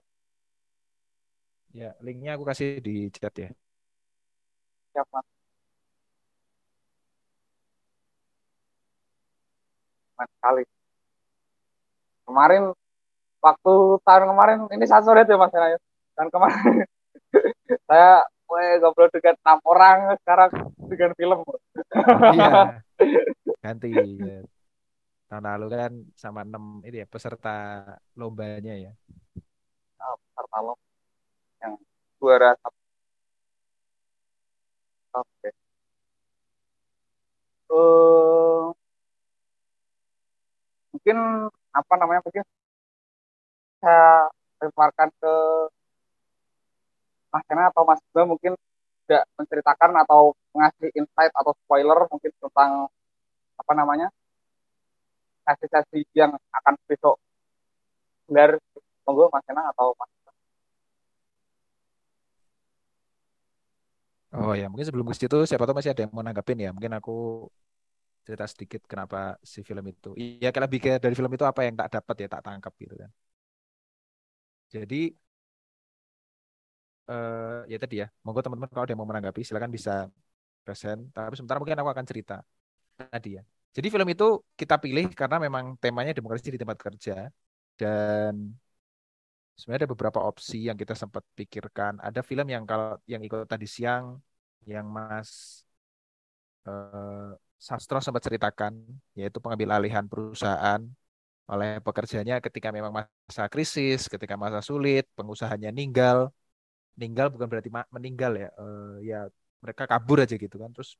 Ya, linknya aku kasih di chat ya. siap Mas Keren sekali kemarin waktu tahun kemarin ini saya sore ya Mas Sena ya dan kemarin <laughs> saya Weh, ngobrol dengan enam orang sekarang dengan film. Iya. <laughs> Ganti. Tahun lalu kan sama enam itu ya peserta lombanya ya. Nah, peserta lo yang juara satu. Oke. Eh, mungkin apa namanya mungkin saya lemparkan ke Mas Kena atau Mas Bima mungkin tidak menceritakan atau mengasih insight atau spoiler mungkin tentang apa namanya sesi-sesi yang akan besok gelar monggo Mas Kena atau Mas. Oh ya, mungkin sebelum ke situ siapa tahu masih ada yang mau nanggapin ya. Mungkin aku cerita sedikit kenapa si film itu. Iya, lebih kayak dari film itu apa yang tak dapat ya tak tangkap gitu kan. Jadi eh ya tadi ya, monggo teman-teman kalau ada yang mau menanggapi silakan bisa present. Tapi sementara mungkin aku akan cerita tadi ya. Jadi film itu kita pilih karena memang temanya demokrasi di tempat kerja dan sebenarnya ada beberapa opsi yang kita sempat pikirkan. Ada film yang kalau yang ikut tadi siang yang Mas eh, Sastro sempat ceritakan yaitu pengambil alihan perusahaan oleh pekerjanya ketika memang masa krisis, ketika masa sulit, pengusahanya ninggal. Ninggal bukan berarti meninggal ya. Eh, ya mereka kabur aja gitu kan. Terus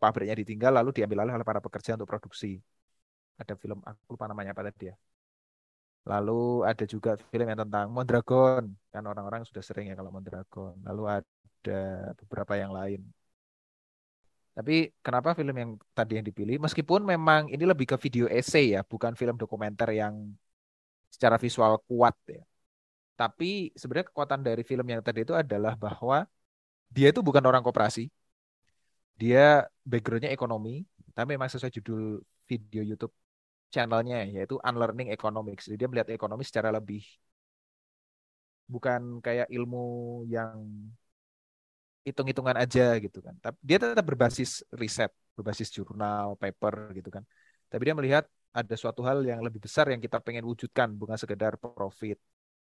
pabriknya ditinggal lalu diambil alih oleh para pekerja untuk produksi. Ada film aku lupa namanya apa tadi ya. Lalu ada juga film yang tentang Mondragon. Kan orang-orang sudah sering ya kalau Mondragon. Lalu ada beberapa yang lain. Tapi kenapa film yang tadi yang dipilih? Meskipun memang ini lebih ke video essay ya, bukan film dokumenter yang secara visual kuat ya. Tapi sebenarnya kekuatan dari film yang tadi itu adalah bahwa dia itu bukan orang koperasi. Dia backgroundnya ekonomi, tapi memang sesuai judul video YouTube channelnya yaitu Unlearning Economics. Jadi dia melihat ekonomi secara lebih bukan kayak ilmu yang hitung-hitungan aja gitu kan. Tapi dia tetap berbasis riset, berbasis jurnal, paper gitu kan. Tapi dia melihat ada suatu hal yang lebih besar yang kita pengen wujudkan, bukan sekedar profit,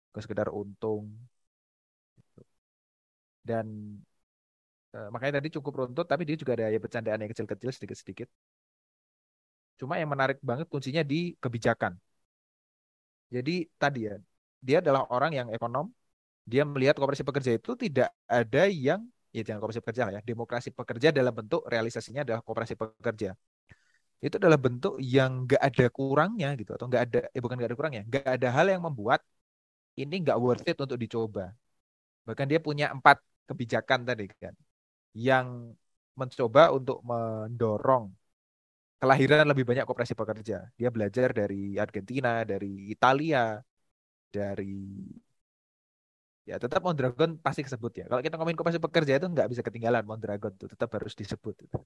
bukan sekedar untung. Dan eh, makanya tadi cukup runtut, tapi dia juga ada ya bercandaan yang kecil-kecil sedikit-sedikit. Cuma yang menarik banget kuncinya di kebijakan. Jadi tadi ya, dia adalah orang yang ekonom, dia melihat koperasi pekerja itu tidak ada yang ya jangan koperasi pekerja lah ya, demokrasi pekerja dalam bentuk realisasinya adalah koperasi pekerja. Itu adalah bentuk yang nggak ada kurangnya gitu atau nggak ada eh bukan nggak ada kurangnya, nggak ada hal yang membuat ini nggak worth it untuk dicoba. Bahkan dia punya empat kebijakan tadi kan yang mencoba untuk mendorong kelahiran lebih banyak koperasi pekerja. Dia belajar dari Argentina, dari Italia, dari ya tetap Mondragon pasti disebut ya. Kalau kita ngomongin koperasi pekerja itu nggak bisa ketinggalan Mondragon tuh tetap harus disebut. Itu.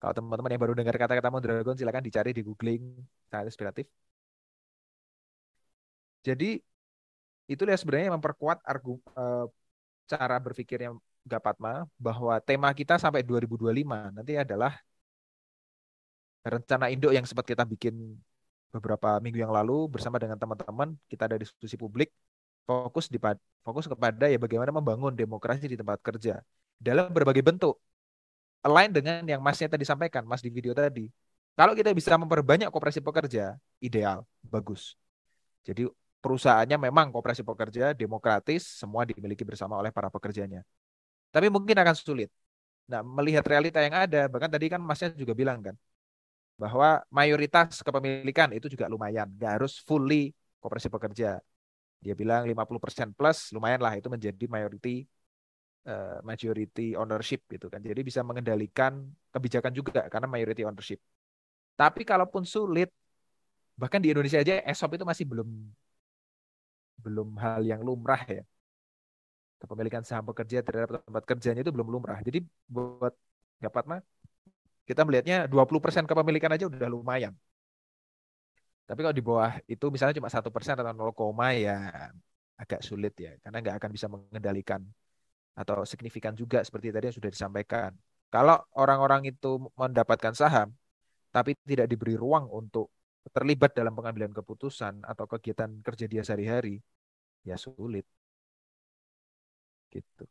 Kalau teman-teman yang baru dengar kata-kata Mondragon silakan dicari di googling sangat inspiratif. Jadi itulah sebenarnya yang memperkuat argu, uh, cara berpikirnya Gapatma bahwa tema kita sampai 2025 nanti adalah rencana induk yang sempat kita bikin beberapa minggu yang lalu bersama dengan teman-teman. Kita ada diskusi publik. Fokus di fokus kepada ya bagaimana membangun demokrasi di tempat kerja dalam berbagai bentuk. Align dengan yang masnya tadi sampaikan mas di video tadi. Kalau kita bisa memperbanyak kooperasi pekerja ideal. Bagus. Jadi perusahaannya memang kooperasi pekerja demokratis semua dimiliki bersama oleh para pekerjanya tapi mungkin akan sulit. Nah, melihat realita yang ada, bahkan tadi kan Masnya juga bilang kan, bahwa mayoritas kepemilikan itu juga lumayan, nggak harus fully kooperasi pekerja. Dia bilang 50% plus, lumayan lah itu menjadi majority uh, majority ownership gitu kan. Jadi bisa mengendalikan kebijakan juga karena majority ownership. Tapi kalaupun sulit, bahkan di Indonesia aja ESOP itu masih belum belum hal yang lumrah ya kepemilikan saham pekerja terhadap tempat kerjanya itu belum lumrah. Jadi buat dapat mah kita melihatnya 20% kepemilikan aja udah lumayan. Tapi kalau di bawah itu misalnya cuma satu persen atau 0, ya agak sulit ya, karena nggak akan bisa mengendalikan atau signifikan juga seperti tadi yang sudah disampaikan. Kalau orang-orang itu mendapatkan saham, tapi tidak diberi ruang untuk terlibat dalam pengambilan keputusan atau kegiatan kerja dia sehari-hari, ya sulit gitu.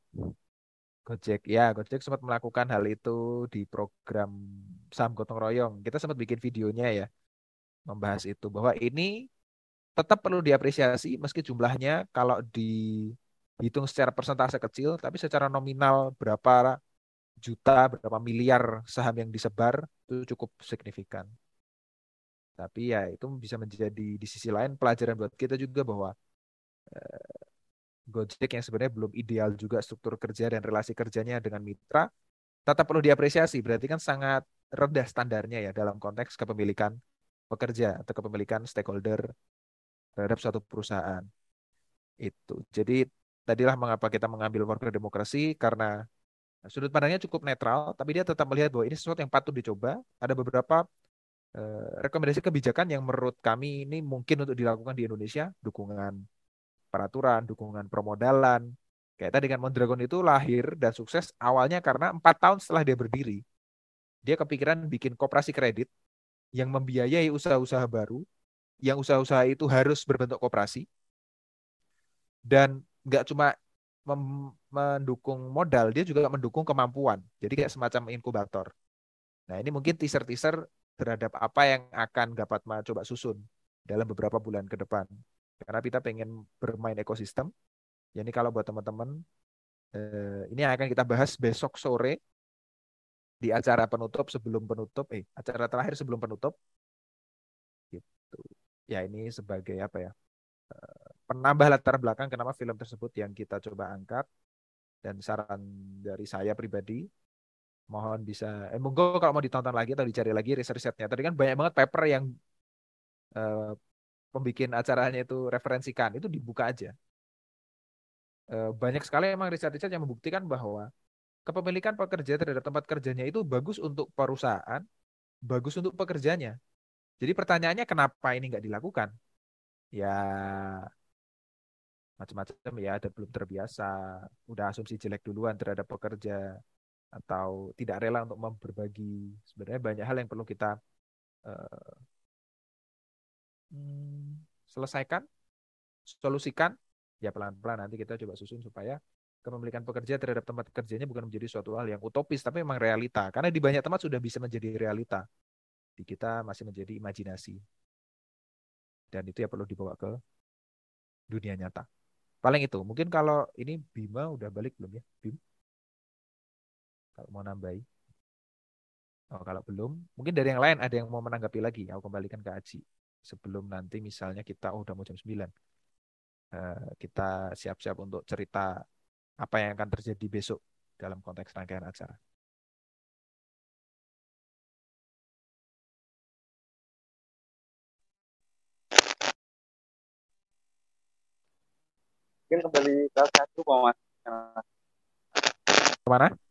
Gojek ya, Gojek sempat melakukan hal itu di program saham gotong royong. Kita sempat bikin videonya ya, membahas itu bahwa ini tetap perlu diapresiasi meski jumlahnya kalau dihitung secara persentase kecil, tapi secara nominal berapa juta, berapa miliar saham yang disebar itu cukup signifikan. Tapi ya itu bisa menjadi di sisi lain pelajaran buat kita juga bahwa eh, Gojek yang sebenarnya belum ideal juga struktur kerja dan relasi kerjanya dengan mitra, tetap perlu diapresiasi. Berarti kan sangat rendah standarnya ya dalam konteks kepemilikan pekerja atau kepemilikan stakeholder terhadap suatu perusahaan. Itu. Jadi tadilah mengapa kita mengambil warga demokrasi karena sudut pandangnya cukup netral, tapi dia tetap melihat bahwa ini sesuatu yang patut dicoba. Ada beberapa eh, rekomendasi kebijakan yang menurut kami ini mungkin untuk dilakukan di Indonesia, dukungan peraturan, dukungan permodalan. Kayak tadi kan Mondragon itu lahir dan sukses awalnya karena empat tahun setelah dia berdiri, dia kepikiran bikin koperasi kredit yang membiayai usaha-usaha baru, yang usaha-usaha itu harus berbentuk koperasi, dan nggak cuma mendukung modal, dia juga mendukung kemampuan. Jadi kayak semacam inkubator. Nah ini mungkin teaser-teaser terhadap apa yang akan Gapatma coba susun dalam beberapa bulan ke depan karena kita pengen bermain ekosistem. Jadi kalau buat teman-teman, eh, ini akan kita bahas besok sore di acara penutup sebelum penutup, eh acara terakhir sebelum penutup. Gitu. Ya ini sebagai apa ya? Eh, penambah latar belakang kenapa film tersebut yang kita coba angkat dan saran dari saya pribadi mohon bisa eh monggo kalau mau ditonton lagi atau dicari lagi riset-risetnya. Tadi kan banyak banget paper yang uh, pembikin acaranya itu referensikan itu dibuka aja. Eh, banyak sekali emang riset-riset yang membuktikan bahwa kepemilikan pekerja terhadap tempat kerjanya itu bagus untuk perusahaan bagus untuk pekerjanya. Jadi pertanyaannya kenapa ini nggak dilakukan? Ya macam-macam ya ada belum terbiasa udah asumsi jelek duluan terhadap pekerja atau tidak rela untuk berbagi sebenarnya banyak hal yang perlu kita uh, selesaikan, solusikan, ya pelan-pelan nanti kita coba susun supaya kepemilikan pekerja terhadap tempat kerjanya bukan menjadi suatu hal yang utopis, tapi memang realita. Karena di banyak tempat sudah bisa menjadi realita. Di kita masih menjadi imajinasi. Dan itu ya perlu dibawa ke dunia nyata. Paling itu. Mungkin kalau ini Bima udah balik belum ya? Bim? Kalau mau nambahi. Oh, kalau belum, mungkin dari yang lain ada yang mau menanggapi lagi. Aku kembalikan ke Aji sebelum nanti misalnya kita oh, udah mau jam 9 uh, eh, kita siap-siap untuk cerita apa yang akan terjadi besok dalam konteks rangkaian acara. Mungkin kembali ke satu Mas. Ke mana?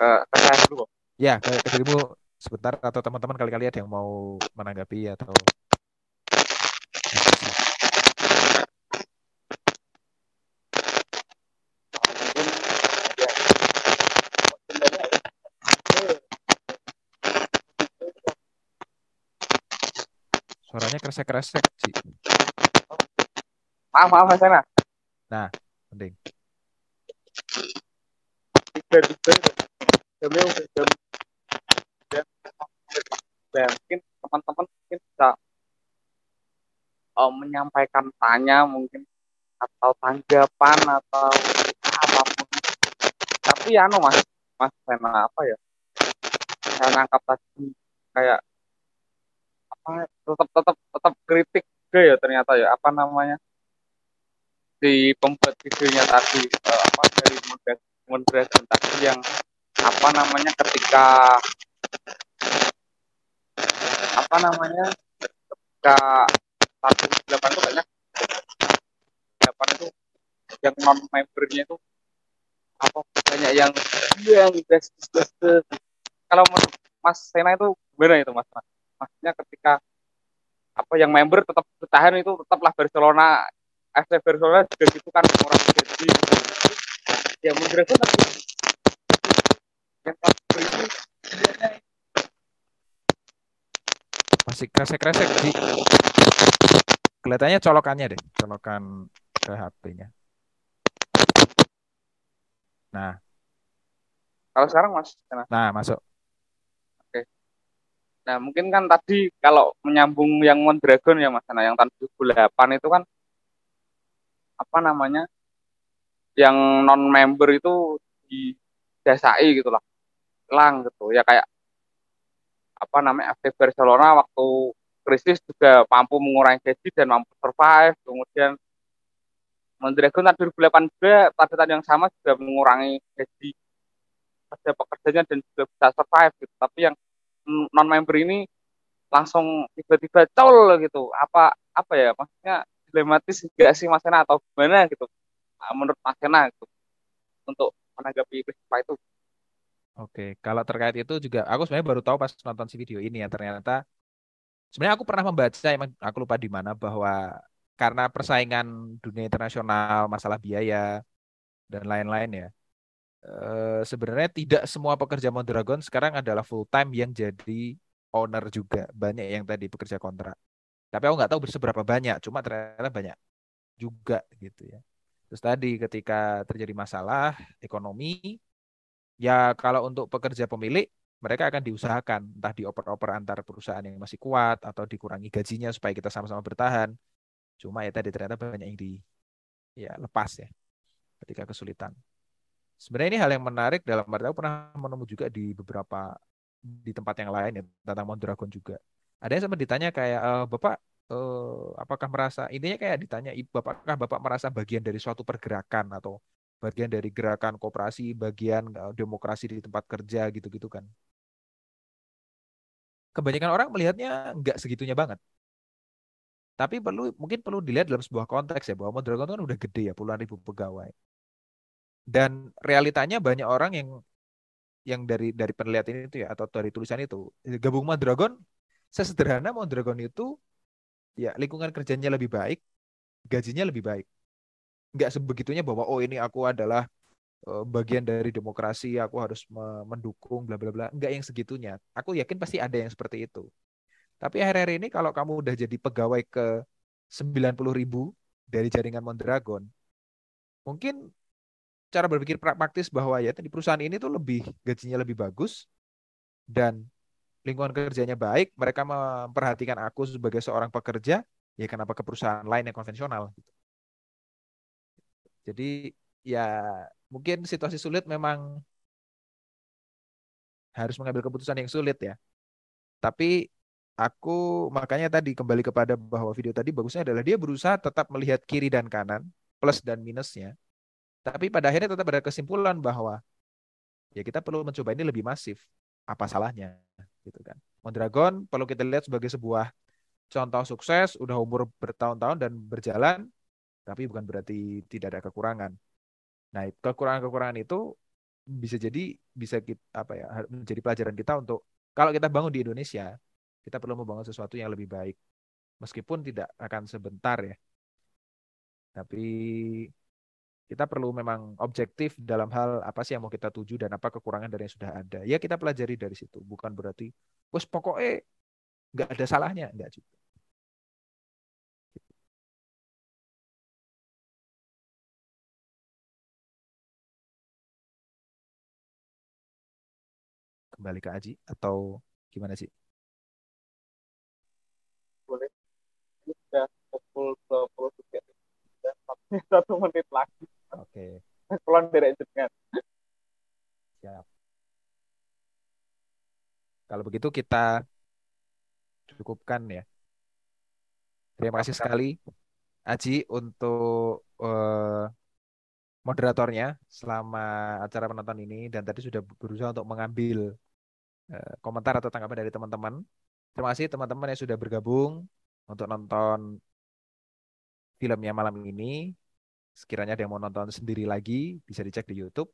ke kesan dulu. Ya, ke, ke dirimu sebentar atau teman-teman kali-kali ada yang mau menanggapi atau Suaranya kresek-kresek, sih Maaf, maaf, sana. Nah, penting. Jam. jam. Ya, mungkin teman-teman mungkin bisa uh, menyampaikan tanya mungkin atau tanggapan atau apa pun. Tapi ya, no, mas, mas Sena apa ya? Saya nangkap tadi kayak apa tetap tetap tetap kritik juga ya ternyata ya apa namanya di pembuat videonya tadi uh, apa dari moderasi tadi yang apa namanya ketika apa namanya ketika satu delapan itu banyak delapan itu yang non membernya itu apa banyak yang yang gas gas kalau menurut Mas Sena itu gimana itu Mas? Maksudnya ketika apa yang member tetap bertahan itu tetaplah Barcelona FC Barcelona juga gitu kan orang gaji ya berisi Masih kresek-kresek, Ci. Kelihatannya colokannya deh, colokan ke HP-nya. Nah, kalau sekarang Mas Sena nah masuk. Nah, mungkin kan tadi kalau menyambung yang Mondragon ya Mas Ana, yang tahun 2008 itu kan apa namanya? Yang non member itu didasai gitu lah. Lang gitu. Ya kayak apa namanya? FC Barcelona waktu krisis juga mampu mengurangi gaji dan mampu survive. Kemudian Mondragon tahun 2008 juga pada tahun yang sama juga mengurangi gaji pada pekerjanya dan juga bisa survive gitu. Tapi yang non member ini langsung tiba-tiba col gitu apa apa ya maksudnya dilematis gak sih Mas Sena atau gimana gitu nah, menurut Mas Sena gitu untuk menanggapi peristiwa itu Oke, kalau terkait itu juga aku sebenarnya baru tahu pas nonton si video ini ya ternyata sebenarnya aku pernah membaca emang aku lupa di mana bahwa karena persaingan dunia internasional masalah biaya dan lain-lain ya Eh, sebenarnya tidak semua pekerja Mondragon sekarang adalah full time yang jadi owner juga. Banyak yang tadi pekerja kontrak. Tapi aku nggak tahu seberapa banyak, cuma ternyata banyak juga gitu ya. Terus tadi ketika terjadi masalah ekonomi, ya kalau untuk pekerja pemilik mereka akan diusahakan entah dioper-oper antar perusahaan yang masih kuat atau dikurangi gajinya supaya kita sama-sama bertahan. Cuma ya tadi ternyata banyak yang di ya lepas ya ketika kesulitan. Sebenarnya ini hal yang menarik dalam arti aku pernah menemu juga di beberapa di tempat yang lain ya tentang Mondragon juga. Ada yang sempat ditanya kayak e, Bapak e, apakah merasa intinya kayak ditanya Bapakkah Bapak merasa bagian dari suatu pergerakan atau bagian dari gerakan kooperasi, bagian e, demokrasi di tempat kerja gitu-gitu kan. Kebanyakan orang melihatnya nggak segitunya banget. Tapi perlu mungkin perlu dilihat dalam sebuah konteks ya bahwa Mondragon itu kan udah gede ya puluhan ribu pegawai dan realitanya banyak orang yang yang dari dari penelitian itu ya atau dari tulisan itu gabung Mondragon sesederhana Mondragon itu ya lingkungan kerjanya lebih baik gajinya lebih baik nggak sebegitunya bahwa oh ini aku adalah uh, bagian dari demokrasi aku harus mendukung bla bla bla nggak yang segitunya aku yakin pasti ada yang seperti itu tapi akhir-akhir ini kalau kamu udah jadi pegawai ke 90 ribu dari jaringan Mondragon mungkin cara berpikir praktis bahwa ya di perusahaan ini tuh lebih gajinya lebih bagus dan lingkungan kerjanya baik, mereka memperhatikan aku sebagai seorang pekerja, ya kenapa ke perusahaan lain yang konvensional gitu. Jadi ya mungkin situasi sulit memang harus mengambil keputusan yang sulit ya. Tapi aku makanya tadi kembali kepada bahwa video tadi bagusnya adalah dia berusaha tetap melihat kiri dan kanan, plus dan minusnya tapi pada akhirnya tetap ada kesimpulan bahwa ya kita perlu mencoba ini lebih masif. Apa salahnya? Gitu kan. Mondragon perlu kita lihat sebagai sebuah contoh sukses, udah umur bertahun-tahun dan berjalan, tapi bukan berarti tidak ada kekurangan. Nah, kekurangan-kekurangan itu bisa jadi bisa kita, apa ya menjadi pelajaran kita untuk kalau kita bangun di Indonesia, kita perlu membangun sesuatu yang lebih baik. Meskipun tidak akan sebentar ya. Tapi kita perlu memang objektif dalam hal apa sih yang mau kita tuju dan apa kekurangan dari yang sudah ada. Ya kita pelajari dari situ, bukan berarti, bos pokoknya nggak ada salahnya, nggak juga. Kembali ke Aji atau gimana sih? Boleh. Sudah pukul 20 tiga. Sudah sampai <laughs> satu menit lagi. Oke. <laughs> Kulon derek jenengan. Siap. Kalau begitu kita cukupkan ya. Terima kasih sekali Aji untuk eh, moderatornya selama acara penonton ini dan tadi sudah berusaha untuk mengambil komentar atau tanggapan dari teman-teman. Terima kasih teman-teman yang sudah bergabung untuk nonton filmnya malam ini. Sekiranya ada yang mau nonton sendiri lagi, bisa dicek di YouTube.